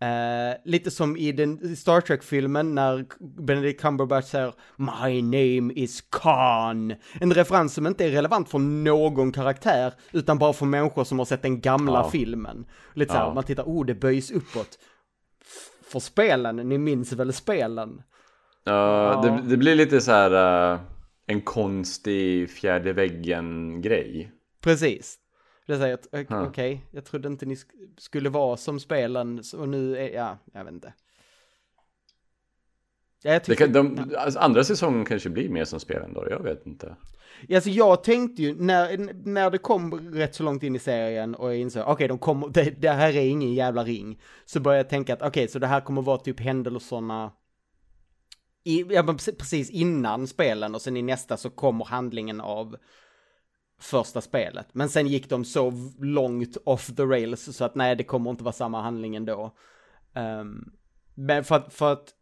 eh, lite som i den Star Trek-filmen när Benedict Cumberbatch säger My name is Khan. En referens som inte är relevant för någon karaktär utan bara för människor som har sett den gamla Ja. filmen. Lite så här, Ja. man tittar, oh det böjs uppåt. För spelen, ni minns väl spelen? Ja, Ja. det, det blir lite så här eh, en konstig fjärde väggen-grej. Precis. Det säger att, eh, Ja. okej, jag trodde inte ni sk- skulle vara som spelen, och nu är, ja, jag vet inte. Ja, kan, de, alltså, andra säsongen kanske blir mer som spelen då, jag vet inte. alltså jag tänkte ju, när, när det kom rätt så långt in i serien och jag insåg, okej, de kommer, det, det här är ingen jävla ring, så började jag tänka att, okej, så det här kommer vara typ händelserna i, ja, precis innan spelen och sen i nästa så kommer handlingen av första spelet. Men sen gick de så långt off the rails så att nej, det kommer inte vara samma handling ändå. Um, men för att, för att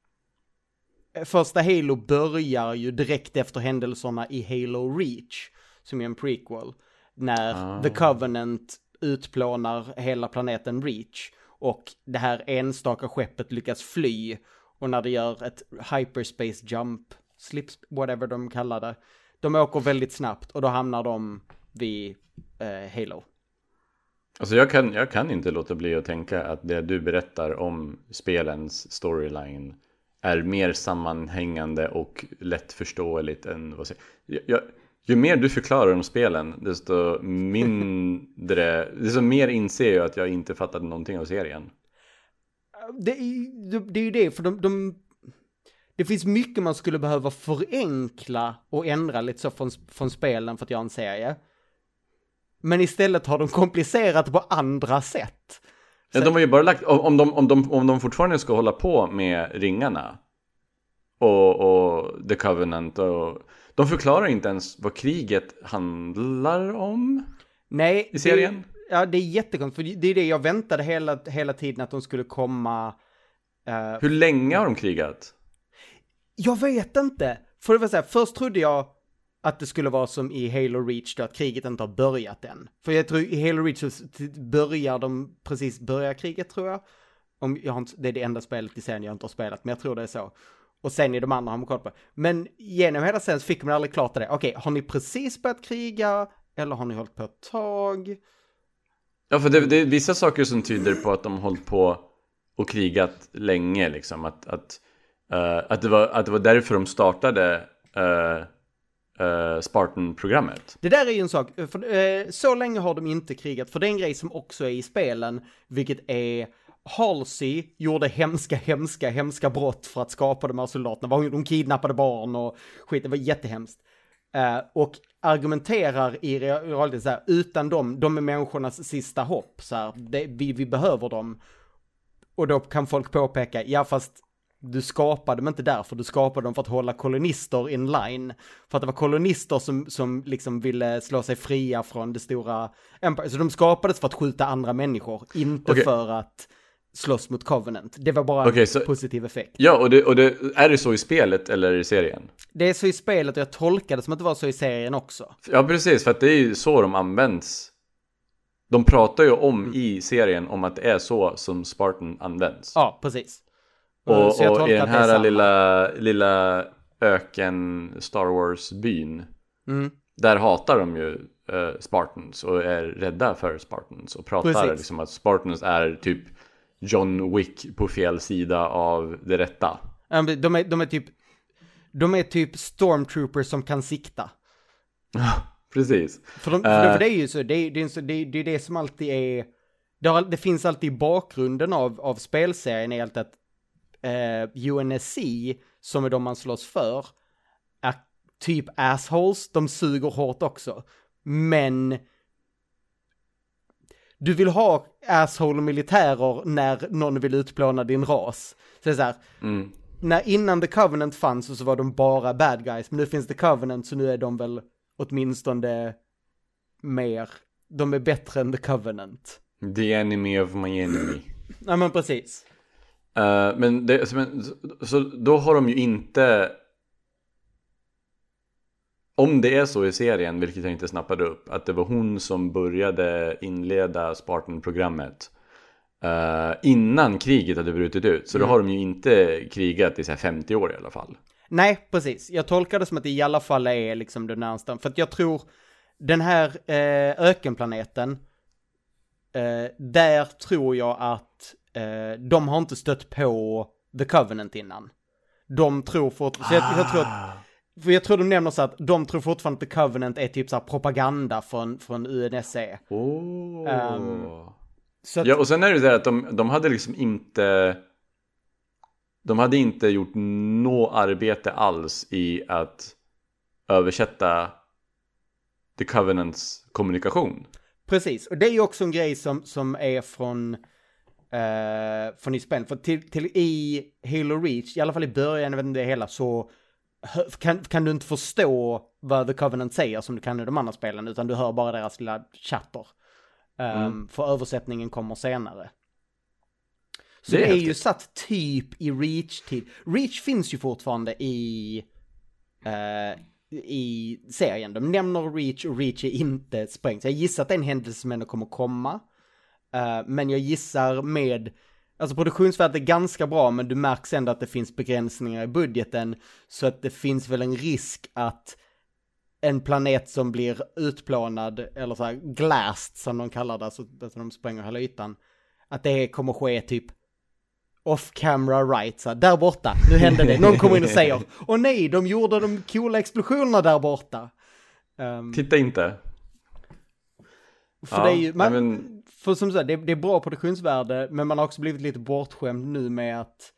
första Halo börjar ju direkt efter händelserna i Halo Reach, som är en prequel, när Ah. The Covenant utplånar hela planeten Reach och det här enstaka skeppet lyckas fly och när det gör ett hyperspace jump, slips, whatever de kallar det, de åker väldigt snabbt och då hamnar de vid eh, Halo. Alltså jag kan, jag kan inte låta bli att tänka att det du berättar om spelens storyline är mer sammanhängande och lättförståeligt än vad jag, jag, Ju mer du förklarar om spelen, desto mindre, desto mer inser jag att jag inte fattade någonting av serien. Det är, det är ju det, för de, de... Det finns mycket man skulle behöva förenkla och ändra lite så från, från spelen för att göra en serie. Men istället har de komplicerat på andra sätt. Ja, de har ju bara lagt, om de, om, de, om de fortfarande ska hålla på med ringarna och, och The Covenant och de förklarar inte ens vad kriget handlar om Nej, i serien. Det, ja, det är jättekonstigt, för det är det jag väntade hela, hela tiden att de skulle komma... eh, Hur länge har de krigat? Jag vet inte. För det var så här, först trodde jag att det skulle vara som i Halo Reach då, att kriget inte har börjat än. För jag tror i Halo Reach så börjar de precis börja kriget tror jag. Om jag inte, det är det enda spelet i serien jag inte har spelat, men jag tror det är så. Och sen i de andra har man koll på. Men genom hela serien så fick man aldrig klart det. Okej, har ni precis börjat kriga? Eller har ni hållit på ett tag? Ja, för det, det är vissa saker som tyder på att de hållit på och krigat länge liksom. Att, att, Eh, att, det, var, att det var därför de startade uh, Spartan-programmet. Det där är ju en sak, för, uh, så länge har de inte krigat, för det är en grej som också är i spelen, vilket är Halsey gjorde hemska, hemska, hemska brott för att skapa de här soldaterna. De kidnappade barn och skit, det var jättehemskt. Uh, och argumenterar i realiteten så här, utan dem, de är människornas sista hopp, så här, det, vi, vi behöver dem. Och då kan folk påpeka, ja fast du skapade dem inte därför, du skapade dem för att hålla kolonister in line. För att det var kolonister som, som liksom ville slå sig fria från det stora Empire. Så de skapades för att skjuta andra människor, inte Okej. för att slåss mot Covenant. Det var bara Okej, en så- positiv effekt. Ja, och, det, och det, är det så i spelet eller i serien? Det är så i spelet och jag tolkade det som att det var så i serien också. Ja, precis, för att det är ju så de används. De pratar ju om i serien om att det är så som Spartan används. Ja, precis. Och och i den här samma. lilla, lilla öken Star Wars-byn. Mm. Där hatar de ju eh, Spartans och är rädda för Spartans. Och pratar Precis. liksom att Spartans är typ John Wick på fel sida av det rätta. Ja, De är, de är typ, de är typ stormtroopers som kan sikta. Precis. För, de, för, det, för det är ju så, det är det, det, det, det som alltid är, det, har, det finns alltid i bakgrunden av, av spelserien är alltid att eh, UNSC, som är de man slåss för, är typ assholes, de suger hårt också. Men du vill ha asshole militärer när någon vill utplåna din ras. Så det är så här, Mm. när innan The Covenant fanns så var de bara bad guys, men nu finns The Covenant så nu är de väl åtminstone mer, de är bättre än The Covenant. The enemy of my enemy. Ja men precis. Uh, men, det, så, men så, då har de ju inte Om det är så i serien, vilket jag inte snappade upp, att det var hon som började inleda Spartan-programmet uh, innan kriget hade brutit ut. Så då har de ju inte krigat i så här 50 år i alla fall. Nej, precis. Jag tolkar det som att det i alla fall är liksom det närmsta. För att jag tror den här eh, ökenplaneten, eh, där tror jag att eh, de har inte stött på The Covenant innan. De tror fortfarande, så jag, jag tror att, för jag tror de nämner så att de tror fortfarande att The Covenant är typ så här propaganda från, från UNSC. Oh. Ehm, Så att, Ja, och sen är det så här att de, de hade liksom inte De hade inte gjort något arbete alls i att översätta The Covenants kommunikation. Precis, och det är ju också en grej som, som är från, eh, från i spel. För till, till i Halo Reach, i alla fall i början, jag vet inte det hela, så kan, kan du inte förstå vad The Covenant säger som du kan i de andra spelen, utan du hör bara deras lilla chatter. Um, För översättningen kommer senare. Så Det det är är, ju satt typ i Reach-tid. Reach finns ju fortfarande i, eh, i serien. De nämner Reach och Reach är inte sprängt. Så jag gissar att det är en händelse som ändå kommer komma. Eh, men jag gissar med, alltså produktionsvärdet är ganska bra men du märks ändå att det finns begränsningar i budgeten. Så att det finns väl en risk att en planet som blir utplånad, eller så här glassed som de kallar det, alltså att de spränger hela ytan. Att det kommer ske typ off camera right, så här, där borta, nu hände det. Någon kommer in och säger, åh nej, de gjorde de coola explosionerna där borta. Um, Titta inte. för Ja, det är ju, man, men- för som sagt, det, det är bra produktionsvärde, men man har också blivit lite bortskämd nu med att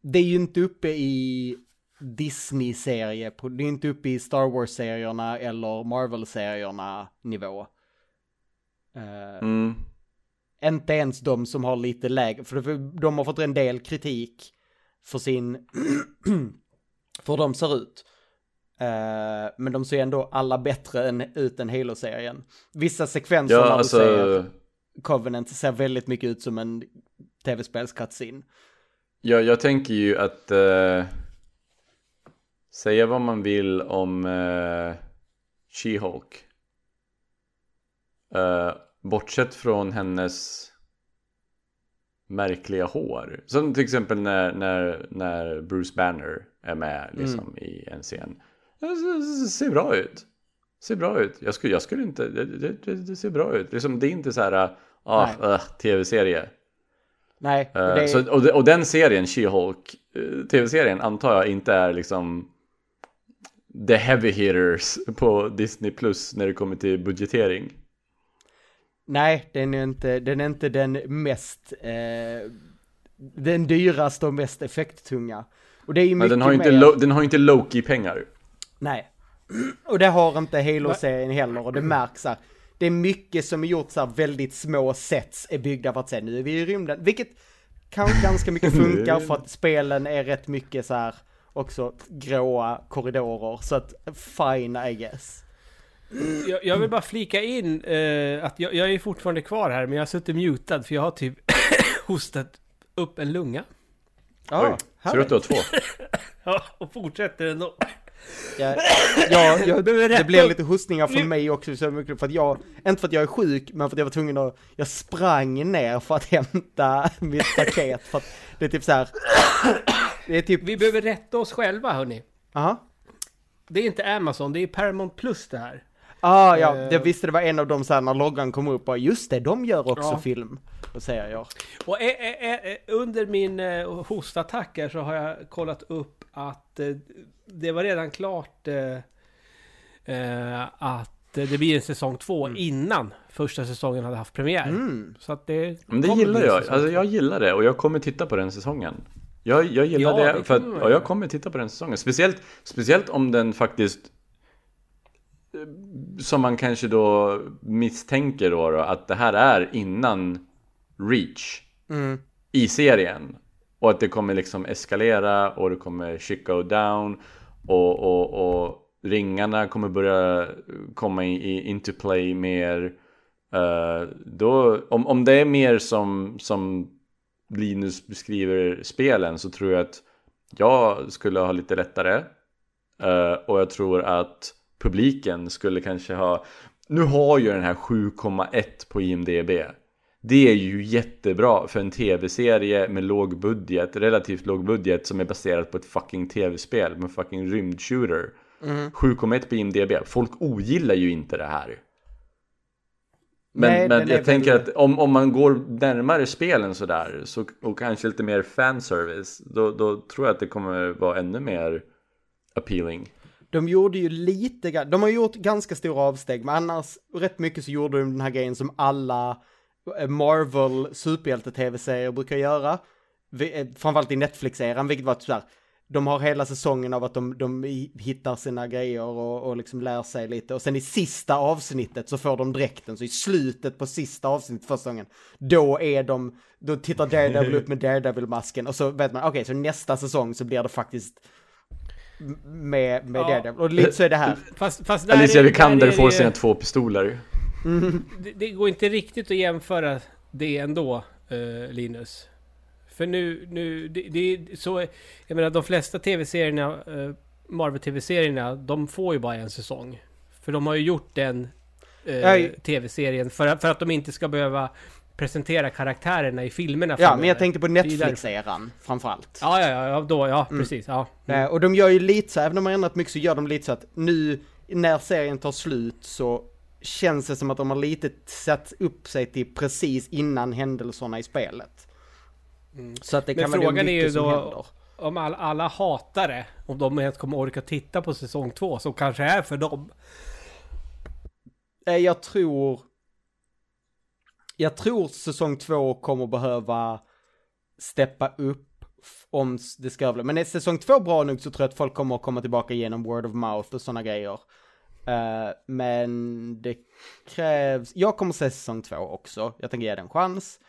det är ju inte uppe i Disney-serie, det är inte uppe i Star Wars-serierna eller Marvel-serierna nivå. Eh, Mm. Inte ens de som har lite lägre, för de har fått en del kritik för sin, för hur de ser ut. Eh, men de ser ändå alla bättre än, ut än Halo-serien. Vissa sekvenser Ja, när du alltså. ser Covenant ser väldigt mycket ut som en tv-spelscutscene. Ja, jag tänker ju att eh, säga vad man vill om eh, She-Hulk. Eh, bortsett från hennes märkliga hår. Som till exempel när, när, när Bruce Banner är med liksom, i en scen. Det ser- bra ut. Ser bra ut. Jag skulle, jag skulle inte, det, det, det, det ser bra ut. Liksom, det är inte så här, ah, uh, tv-serie. Nej, Eh, det är, så, och, och den serien, She-Hulk, eh, tv-serien antar jag inte är liksom the heavy hitters på Disney Plus när det kommer till budgetering. nej, den är inte, den är inte den mest, eh, den dyraste och mest effekttunga. Och det är ju mycket den har ju inte, mer... Lo- den har ju inte Loki-pengar. Nej. Och det har inte Halo-serien heller och det märks här. Det är mycket som är gjort så här väldigt små sets är byggda för att säga nu är vi i rymden. Vilket kan ganska mycket funkar för att spelen är rätt mycket så här också gråa korridorer. Så att fine I guess. Jag, jag vill bara flika in eh, att jag, jag är fortfarande kvar här, men jag har suttit mutad för jag har typ hostat upp en lunga. Ja, Oj, ser du att du har två? Ja, och fortsätter ändå. Ja, ja, jag, är rätt det blev lite hostningar från mig också, så mycket för att jag, inte för att jag är sjuk, men för att jag var tvungen att, jag sprang ner för att hämta mitt paket, för att det är typ så här. det är typ, Vi behöver rätta oss själva hörni. aha. Det är inte Amazon, det är Paramount Plus det här. Ah, ja, Eh. jag visste det var en av de så här när loggan kom upp och just det, de gör också Ja. film och serier. Och eh, eh, eh, under min eh, hostattack här så har jag kollat upp att eh, det var redan klart eh, eh, att det blir en säsong två innan första säsongen hade haft premiär. Mm. Så att det Men det gillar jag. Alltså jag gillar det och jag kommer titta på den säsongen. Jag, jag gillar Ja, det, det för att, jag kommer titta på den säsongen. Speciellt, speciellt om den faktiskt eh, som man kanske då misstänker då, då att det här är innan Reach Mm. i serien. Och att det kommer liksom eskalera och det kommer shit go down och, och, och ringarna kommer börja komma i, i, into play mer. Uh, då, om, om det är mer som, som Linus beskriver spelen så tror jag att jag skulle ha lite lättare. Uh, och jag tror att publiken skulle kanske ha Nu har ju den här 7,1 på IMDB det är ju jättebra för en tv-serie med låg budget, relativt låg budget som är baserat på ett fucking tv-spel med fucking rymdshooter. Mm. 7,1 på IMDB, folk ogillar ju inte det här. Men, Nej, men jag tänker väl... att om, om man går närmare spelen sådär så, och kanske lite mer fanservice då, då tror jag att det kommer vara ännu mer appealing. De gjorde ju lite, de har gjort ganska stora avsteg, men annars rätt mycket så gjorde de den här grejen som alla Marvel superhjälte-tv-serier brukar göra. Eh, framförallt i Netflix-eran, vilket var typ de har hela säsongen av att de, de hittar sina grejer och, och liksom lär sig lite. Och sen i sista avsnittet så får de dräkten, så i slutet på sista avsnittet första säsongen, då är de, då tittar Daredevil upp med Daredevil-masken och så vet man, okej, okay, så nästa säsong så blir det faktiskt med, med ja. Daredevil. Och lite så är det här. Fast, fast Alicia Vikander får sina två pistoler. Mm. Det, det, går inte riktigt att jämföra det ändå, uh, Linus. För nu, nu, det, det är så, jag menar de flesta tv-serierna, uh, Marvel-tv-serierna, de får ju bara en säsong. För de har ju gjort den uh, tv-serien för, för att de inte ska behöva presentera karaktärerna i filmerna Ja, men jag tänkte på Netflix-eran framförallt. Ja, ja, ja, då, ja, mm. precis, ja. Mm. och de gör ju lite så, även om de har ändrat mycket så gör de lite så att nu när serien tar slut så känns det som att de har lite satt upp sig till precis innan händelserna i spelet. Mm. Så att det kan men frågan är ju då händer. om alla, alla hatare, om de ens kommer orka titta på säsong två, som kanske är för dem. Eh, jag tror jag tror säsong två kommer behöva steppa upp om det ska överleva. Men är säsong två bra nog så tror jag att folk kommer att komma tillbaka genom word of mouth och sådana grejer. Uh, men det krävs, jag kommer se säsong två också, jag tänker ge den en chans.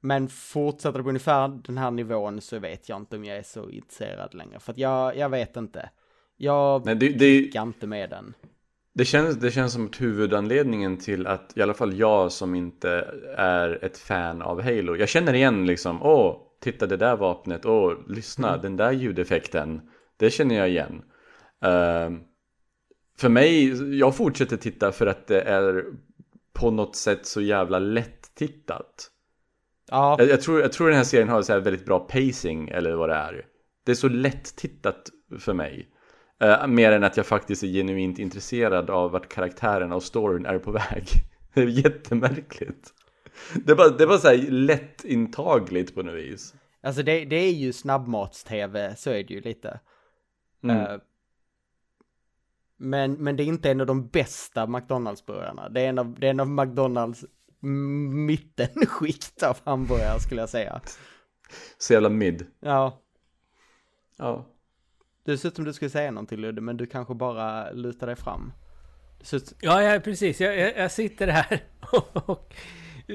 Men fortsätter det på ungefär den här nivån så vet jag inte om jag är så intresserad längre. För att jag, jag vet inte. Jag Nej, det, det, inte med den. Det känns, det känns som att huvudanledningen till att i alla fall jag som inte är ett fan av Halo Jag känner igen liksom, åh, titta det där vapnet, åh, lyssna, mm. den där ljudeffekten Det känner jag igen uh, För mig, jag fortsätter titta för att det är på något sätt så jävla lätt tittat Ja jag, jag, tror, jag tror den här serien har så här väldigt bra pacing eller vad det är Det är så lätt tittat för mig Uh, mer än att jag faktiskt är genuint intresserad av vart karaktärerna och storyn är på väg. Det är jättemärkligt. Det är bara, det är bara så här lätt intagligt på något vis. Alltså det, det är ju snabbmats-tv, så är det ju lite. Mm. Uh, men, men det är inte en av de bästa McDonalds-burgarna. Det är en av, det är en av McDonalds mittenskikt av hamburgare skulle jag säga. Så jävla mid. Ja. Ja. Du ser ut som du skulle säga någonting Ludde, men du kanske bara lutar dig fram. Ut... Ja, ja, precis. Jag, jag, jag sitter här och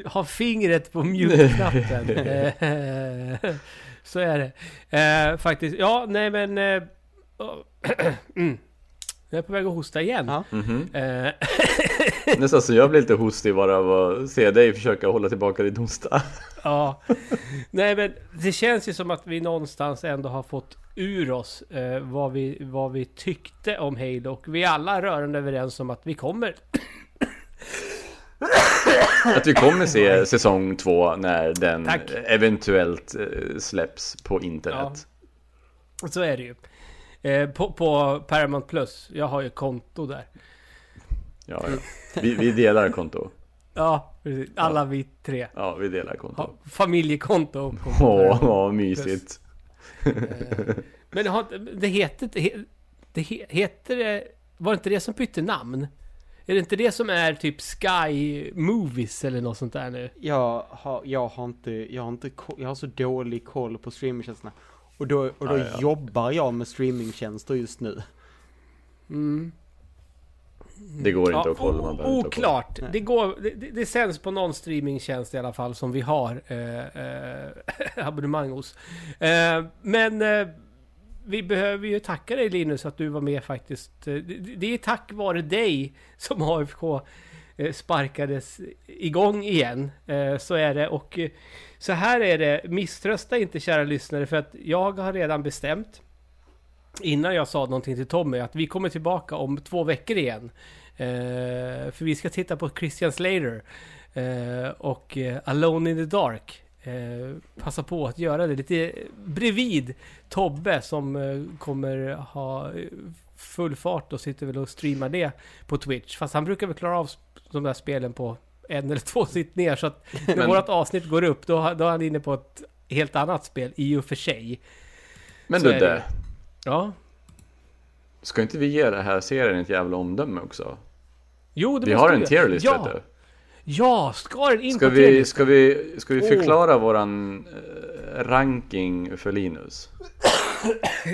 har fingret på mute-knappen. Så är det. Eh, faktiskt. Ja, nej men... Eh, mm. Jag är på väg att hosta igen. Ja. Mm -hmm. Nästan så jag blir lite hostig bara av att se dig försöka hålla tillbaka din hosta. ja. Nej men det känns ju som att vi någonstans ändå har fått ur oss eh, vad, vi, vad vi tyckte om Halo. Och vi är alla rörande överens om att vi kommer... att vi kommer se säsong två när den Tack. eventuellt eh, släpps på internet. Ja. Så är det ju. Eh, på, på Paramount Plus. Jag har ju konto där. Ja, ja. Vi, vi delar konto. Ja, precis. Alla ja. vi tre. Ja, vi delar konto. Ha, familjekonto. Åh, vad mysigt. Eh, men det heter, det heter det, var det inte det som bytte namn? Är det inte det som är typ Sky Movies eller något sånt där nu? Jag har, jag har inte, jag har inte, jag har så dålig koll på streamingtjänsterna. Och då, och då ja, ja. jobbar jag med streamingtjänster just nu. Mm. Det går inte ja, att kolla. Man oklart. Det, går, det, det sänds på någon streamingtjänst i alla fall som vi har eh, eh, abonnemang hos. Eh, men eh, vi behöver ju tacka dig Linus att du var med faktiskt. Eh, Det, det är tack vare dig som AFK Eh, sparkades igång igen. Eh, så är det och eh, så här är det. Misströsta inte kära lyssnare för att jag har redan bestämt innan jag sa någonting till Tommy att vi kommer tillbaka om två veckor igen. För vi ska titta på Christian Slater och Alone in the Dark. Passa på att göra det lite bredvid Tobbe som kommer ha full fart och sitter väl och streamar det på Twitch. Fast han brukar väl klara av de där spelen på en eller två sitt ner. Så att när Men- vårt avsnitt går upp då, då är han inne på ett helt annat spel i och för sig. Men Så Ludde, det. Ja, ska inte vi ge den här serien ett jävla omdöme också? jo det Vi har en tierlist ja. vet du. Ja, ska den in Ska på vi, ska vi, ska vi förklara våran eh, ranking för Linus?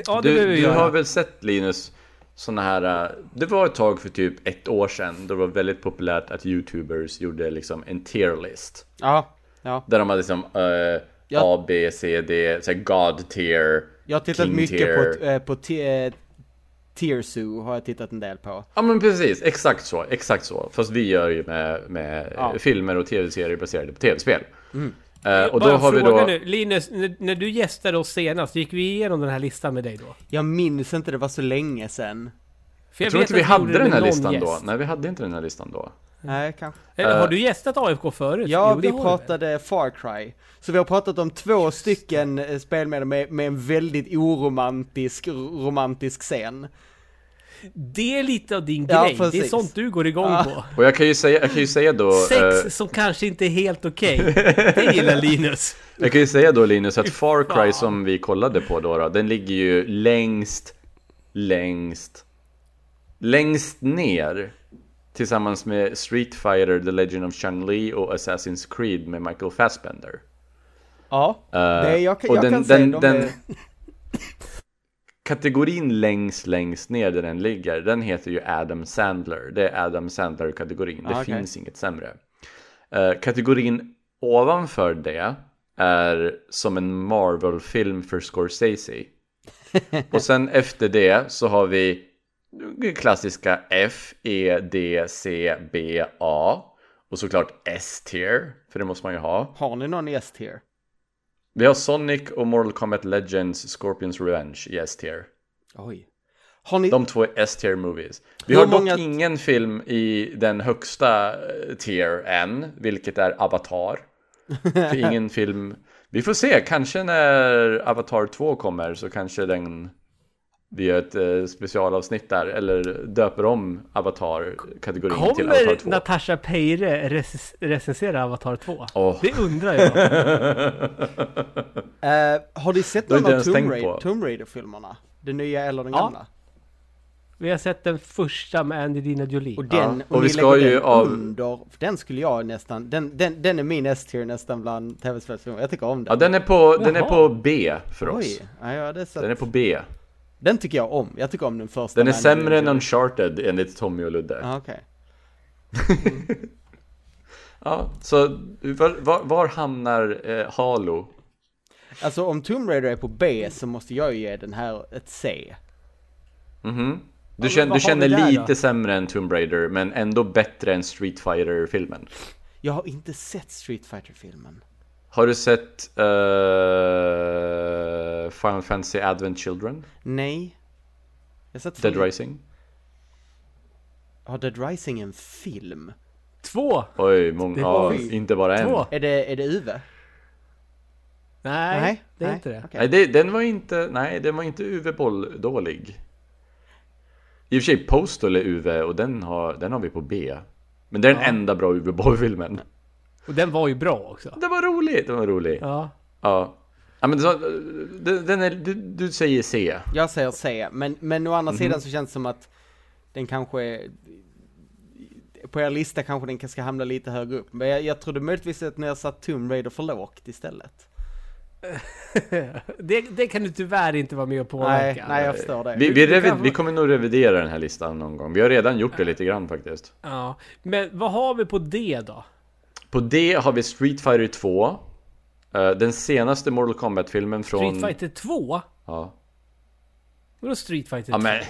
Ja, det Du, du har väl sett Linus såna här, eh, det var ett tag för typ ett år sedan då det var väldigt populärt att YouTubers gjorde liksom en tierlist. Ja, ja. Där de hade liksom eh, Ja. A, B, C, D, så här God tier. Jag har tittat King mycket tier. på, eh, på t- Zoo har jag tittat en del på. Ja men precis, exakt så, exakt så. Fast vi gör ju med, med Ja. filmer och tv-serier baserade på tv-spel. Eh, och Bara då har vi då... nu, Linus, när, när du gästade oss senast, gick vi igenom den här listan med dig då? Jag minns inte, det var så länge sedan. För Jag tror vet inte vi hade det den här listan då. gäst. Nej, vi hade inte den här listan då. Nej, kanske. Eller, Eh, har du gästat AFK förut? Ja, Jo, det vi pratade Far Cry. Så vi har pratat om två stycken eh, spelmedel med, med en väldigt oromantisk, romantisk scen. Det är lite av din Ja, grej. Det är precis. sånt du går igång Ja. på. Och jag kan ju säga, jag kan ju säga då... Sex eh, som kanske inte är helt okej. Det gillar Linus. Jag kan ju säga då Linus att Far Cry som vi kollade på då, då den ligger ju längst, längst, längst ner tillsammans med Street Fighter, The Legend of Chun-Li och Assassin's Creed med Michael Fassbender. Ja, Eh, det, jag, jag den, kan säga den, de den är, kategorin längst, längst ner där den ligger, den heter ju Adam Sandler. Det är Adam Sandler-kategorin, det Ah, okej. finns inget sämre. Eh, kategorin ovanför det är som en Marvel-film för Scorsese. Och sen efter det så har vi klassiska F, E, D, C, B, A. Och såklart S-tier, för det måste man ju ha. har ni någon i S-tier? Vi har Sonic och Mortal Kombat Legends Scorpions Revenge i S-tier. Oj. Har ni, De två är S-tier movies. Vi Hur har dock många- ingen film i den högsta eh, tier än, vilket är Avatar. Ingen film... Vi får se, kanske när Avatar 2 kommer så kanske den... Vi gör ett eh, specialavsnitt där, eller döper om Avatar-kategorin till Avatar Kommer 2. Natasha Peire rec- recensera Avatar 2? Åh. Det undrar jag. eh, har ni sett någon av Tomb, på. Tomb Raider-filmerna? Den nya eller den Ja. gamla? Vi har sett den första med Angelina Jolie. Och den, och vi ska ju den av- under, för den skulle jag nästan, den, den, den är min S-tier nästan bland tv-spelsfilmer, jag tycker om den. Ja, den är, på, den är på B för oss. Oj, ja, ja, det är så Den är på B. Den tycker jag om, jag tycker om den första. Den är sämre än Uncharted enligt Tommy och Ludde. Jolie. Ja, okej. Ja, så var, var, var hamnar eh, Halo? Alltså om Tomb Raider är på B så måste jag ju ge den här ett C. Mhm. Du, men känner, du känner lite då? sämre än Tomb Raider, men ändå bättre än Street fighter filmen Jag har inte sett Street fighter filmen Har du sett eh, Final Fantasy Advent Children? Nej. Jag har sett Dead film- Rising? Har Dead Rising en film? Två! Oj, många, ja, inte bara en. Två! Är det, är det Uwe? Nej, det är nej, inte det. okej. Nej, det, den var inte, nej, den var inte Uwe Boll dålig. I och för sig, Postal är Uwe och den har, den har vi på B. Men det är den Ja. enda bra Uwe Boll-filmen. Och den var ju bra också. Den var rolig, den var rolig. Ja. Ja. Ja men så, den, är, du, du säger C. Jag säger C, men, men å andra Mhm. sidan så känns det som att den kanske på er lista kanske den ska hamna lite högre upp. Men jag, jag trodde möjligtvis att ni har satt Tomb Raider för lågt istället. det, det kan du tyvärr inte vara med och Nej, påverka. nej jag förstår det. Vi, vi, Du revi, kan- vi kommer nog revidera den här listan någon gång. Vi har redan gjort det lite grann faktiskt. Ja. Men vad har vi på D då? På D har vi Street Fighter 2. eh, den senaste Mortal Kombat-filmen från... Street Fighter 2? Ja. Vadå Street Fighter Ja 2? men,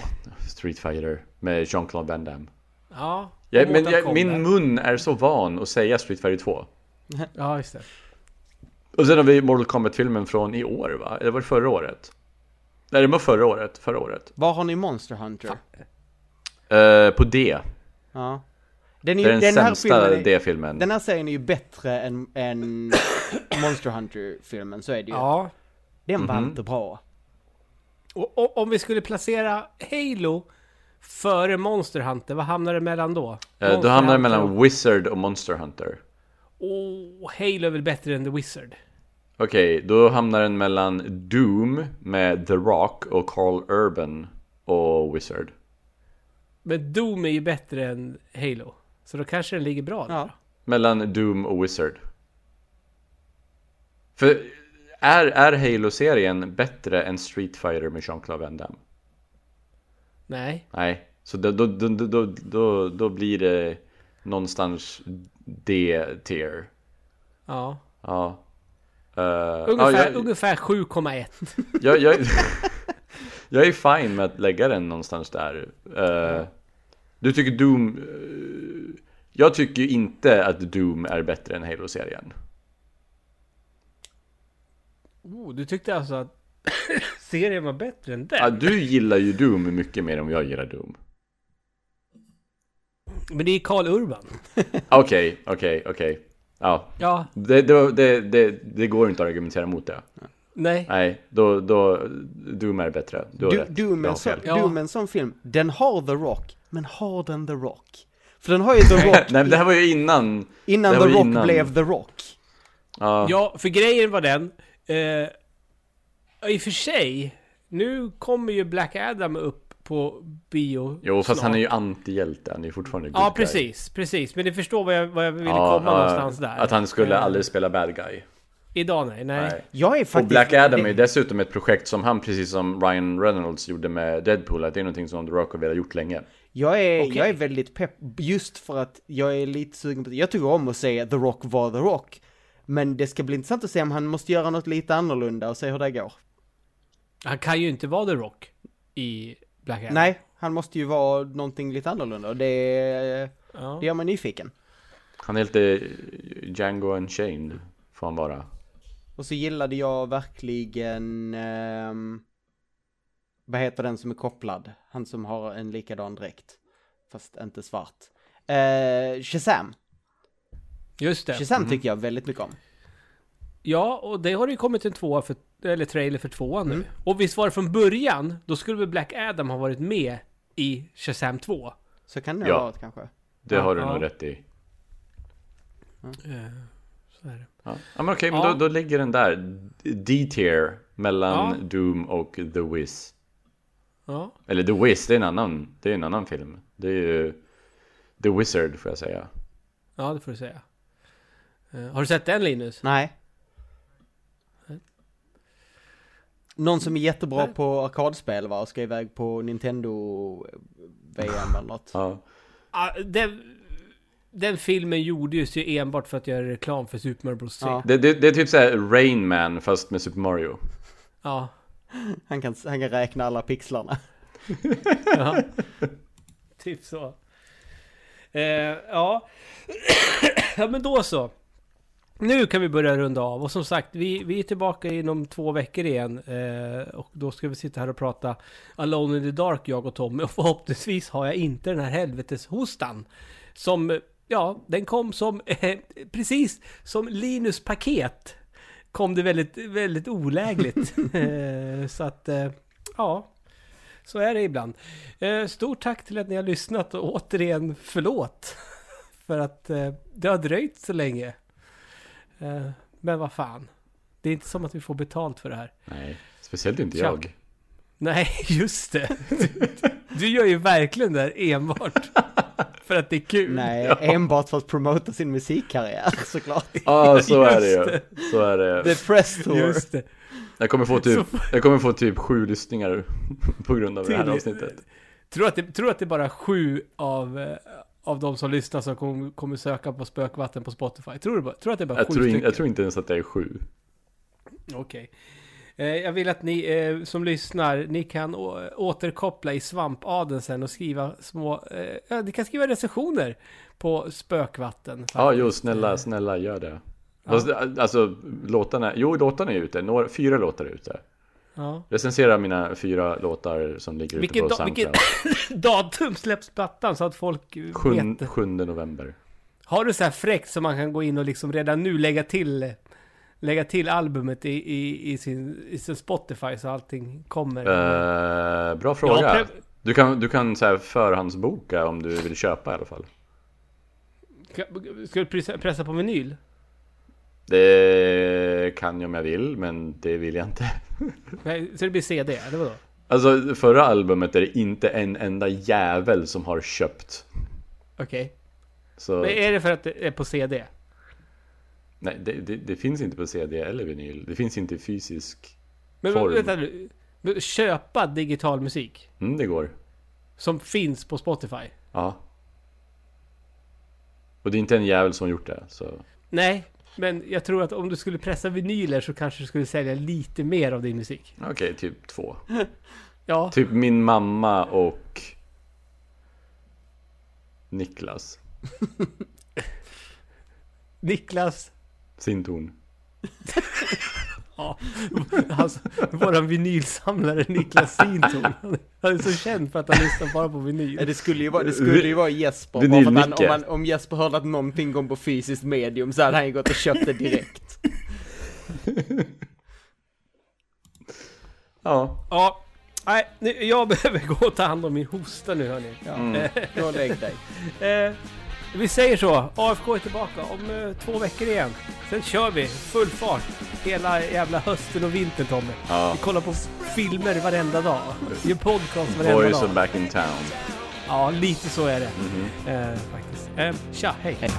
Street Fighter med Jean-Claude Van Damme. Ja. Jag, men jag, min mun är så van att säga Street Fighter 2. Ja, just det. Och sen har vi Mortal Kombat-filmen från i år va? Eller var det förra året? Nej, det var förra året. Förra året. Var har ni Monster Hunter? Eh, på D. Ja. Den, är Det ju, är den, den, här filmen är, D-filmen. den här serien är ju bättre än, än Monster Hunter-filmen, så är det ju. Ja. Den var Mhm. inte bra. Och, och om vi skulle placera Halo före Monster Hunter, vad hamnar det mellan då? Eh, då Monster hamnar det mellan Wizard och Monster Hunter. Och Halo är väl bättre än The Wizard? Okej, då hamnar den mellan Doom med The Rock och Carl Urban och Wizard. Men Doom är ju bättre än Halo. Så då kanske den ligger bra där. Ja. Mellan Doom och Wizard. För är, är Halo-serien bättre än Street Fighter med Jean-Claude Van Damme? Nej. Nej, så då, då, då, då, då, då, blir det någonstans D-tier. Ja. Ja. Eh, Ungefär, ja, ungefär 7,1. jag, jag, jag är fine med att lägga den någonstans där. Eh, Du tycker Doom... eh, jag tycker ju inte att Doom är bättre än Halo-serien. Oh, du tyckte alltså att serien var bättre än den? Ja, du gillar ju Doom mycket mer än jag gillar Doom. Men det är Karl Urban. Okej, okej, okej. Ja, Ja, det, det, det, det, det går inte att argumentera mot det. nej. Nej, då, då Doom är bättre. Du har Du, rätt. Doom, en sån. Ja. Doom en sån film, den har The Rock, men har den The Rock? För den har ju The Rock Nej men det här var ju innan. innan The Rock innan. blev The Rock. Ja, Ja, för grejen var den. Eh, I och för sig, nu kommer ju Black Adam upp på bio jo fast snart. han är ju antihjälte, han är ju fortfarande Ja, guy. precis, precis. Men ni förstår vad jag, vad jag ville Ja, komma ja, någonstans där. Att han skulle Eh, aldrig spela bad guy. Idag nej, nej. Nej. Jag är Och faktiskt... Black Adam är dessutom ett projekt som han, precis som Ryan Reynolds gjorde med Deadpool, att det är någonting som The Rock har velat gjort länge. Jag är, Okej. jag är väldigt pepp, just för att jag är lite sugen på det. Jag tycker om att säga The Rock var The Rock. Men det ska bli intressant att se om han måste göra något lite annorlunda och se hur det går. Han kan ju inte vara The Rock i Black Adam. Nej, han måste ju vara någonting lite annorlunda och det, Ja. det gör mig nyfiken. Han är lite Django Unchained, får han vara. Och så gillade jag verkligen, ehm, vad heter den som är kopplad? Han som har en likadan dräkt. Fast inte svart. Eh, Shazam. Just det. Shazam Mm. tycker jag väldigt mycket om. Ja, och det har ju kommit en tvåa för, eller trailer för tvåan Mm. nu. Och visst var det från början, då skulle väl Black Adam ha varit med i Shazam 2? Så kan det Ja. ha varit kanske. Det Ja, har du ja. nog rätt i. Eh, så är det. Ja, ja men okej, men Ja. då, då ligger den där. D-tier mellan Ja. Doom och The Wiz. Ja. Eller The Wiz, det är en annan, det är en annan film. Det är ju The Wizard får jag säga. ja, det får du säga. Eh, har du sett den Linus? Nej. Någon som är jättebra Nej. på arkadspel va? Och ska iväg på Nintendo VM eller något. Ja. Ah, den, den filmen gjordes ju enbart för att göra reklam för Super Mario Bros 3. Ja. Det, det, det är typ såhär Rain Man fast med Super Mario. Ja. Han kan, han kan räkna alla pixlarna. ja. typ så. Eh, ja. ja, men då så. Nu kan vi börja runda av och som sagt, vi, vi är tillbaka inom två veckor igen. Eh, och då ska vi sitta här och prata Alone in the Dark, jag och Tommy. Och förhoppningsvis har jag inte den här helveteshostan. Som, ja, den kom som, eh, precis som Linus paket. Kom det väldigt, väldigt olägligt. eh, så att, eh, ja. Så är det ibland. Eh, stort tack till att ni har lyssnat och återigen förlåt. För att det har dröjt så länge. Men vad fan. Det är inte som att vi får betalt för det här. Nej, speciellt inte Tja. jag. Nej, just det. Du, du gör ju verkligen det här enbart för att det är kul. Nej, enbart för att promota sin musikkarriär såklart. Ja, så är det ju. Så är det. The Press Tour. Just det. Jag kommer få typ, jag kommer få typ sju lyssningar på grund av det här Till- avsnittet. Tror att det, tror att det är bara sju av, eh, av de som lyssnar som kommer, kommer söka på spökvatten på Spotify. Tror du bara, tror att det är bara Jag sju tror, in, jag tror inte ens att det är sju. Okej. Eh, jag vill att ni eh, som lyssnar, ni kan återkoppla i svampaden sen och skriva små, eh, ja, ni kan skriva recensioner på spökvatten. Ja, faktiskt. jo, snälla, snälla gör det. Fast, Alltså, låtarna, jo, låtarna är ute. Några, fyra låtar är ute. Ja. Recensera mina fyra låtar som ligger ute Vilken, på Soundcloud. datum släpps plattan så att folk Sjun, vet? 7 november. Har du så här fräckt så man kan gå in och liksom redan nu lägga till Lägga till albumet i, i, i, sin, i sin Spotify så allting kommer. Eh, bra fråga. Du kan, du kan så här förhandsboka om du vill köpa i alla fall. Ska, du pressa, på vinyl? Det kan jag om jag vill, men det vill jag inte. Nej, så det blir CD, eller vadå? Alltså förra albumet är det inte en enda jävel som har köpt. Okej. Så Men är det för att det är på CD? Nej, det, det, det finns inte på CD eller vinyl. Det finns inte i fysisk Men form. vänta nu. Men Köpa digital musik Mm, det går. som finns på Spotify? Ja. Och det är inte en jävel som gjort det. Så. Nej, men jag tror att om du skulle pressa vinyler så kanske du skulle sälja lite mer av din musik. Okej, typ två. Ja, Typ min mamma och Niklas. Niklas. Sin Ja, alltså, våran vinylsamlare Niklas Sinton. Han är så känd för att han lyssnar bara på vinyl. det skulle ju vara, det skulle ju vara Jesper. Bara att han, om, man, om Jesper hörde att någonting kom på fysiskt medium så hade han ju gått och köpt det direkt. Ja. Ja, nej, nu, jag behöver gå och ta hand om min hosta nu hörni. Ja, Mm. gå och lägg dig. Vi säger så, AFK är tillbaka om eh, två veckor igen. Sen kör vi full fart hela jävla hösten och vintern Tommy. ja. Vi kollar på filmer varenda dag. Gör podcast varenda Boys dag. back in town. Ja, lite så är det. Mhm. Eh, faktiskt. Eh, tja, hej. Hej.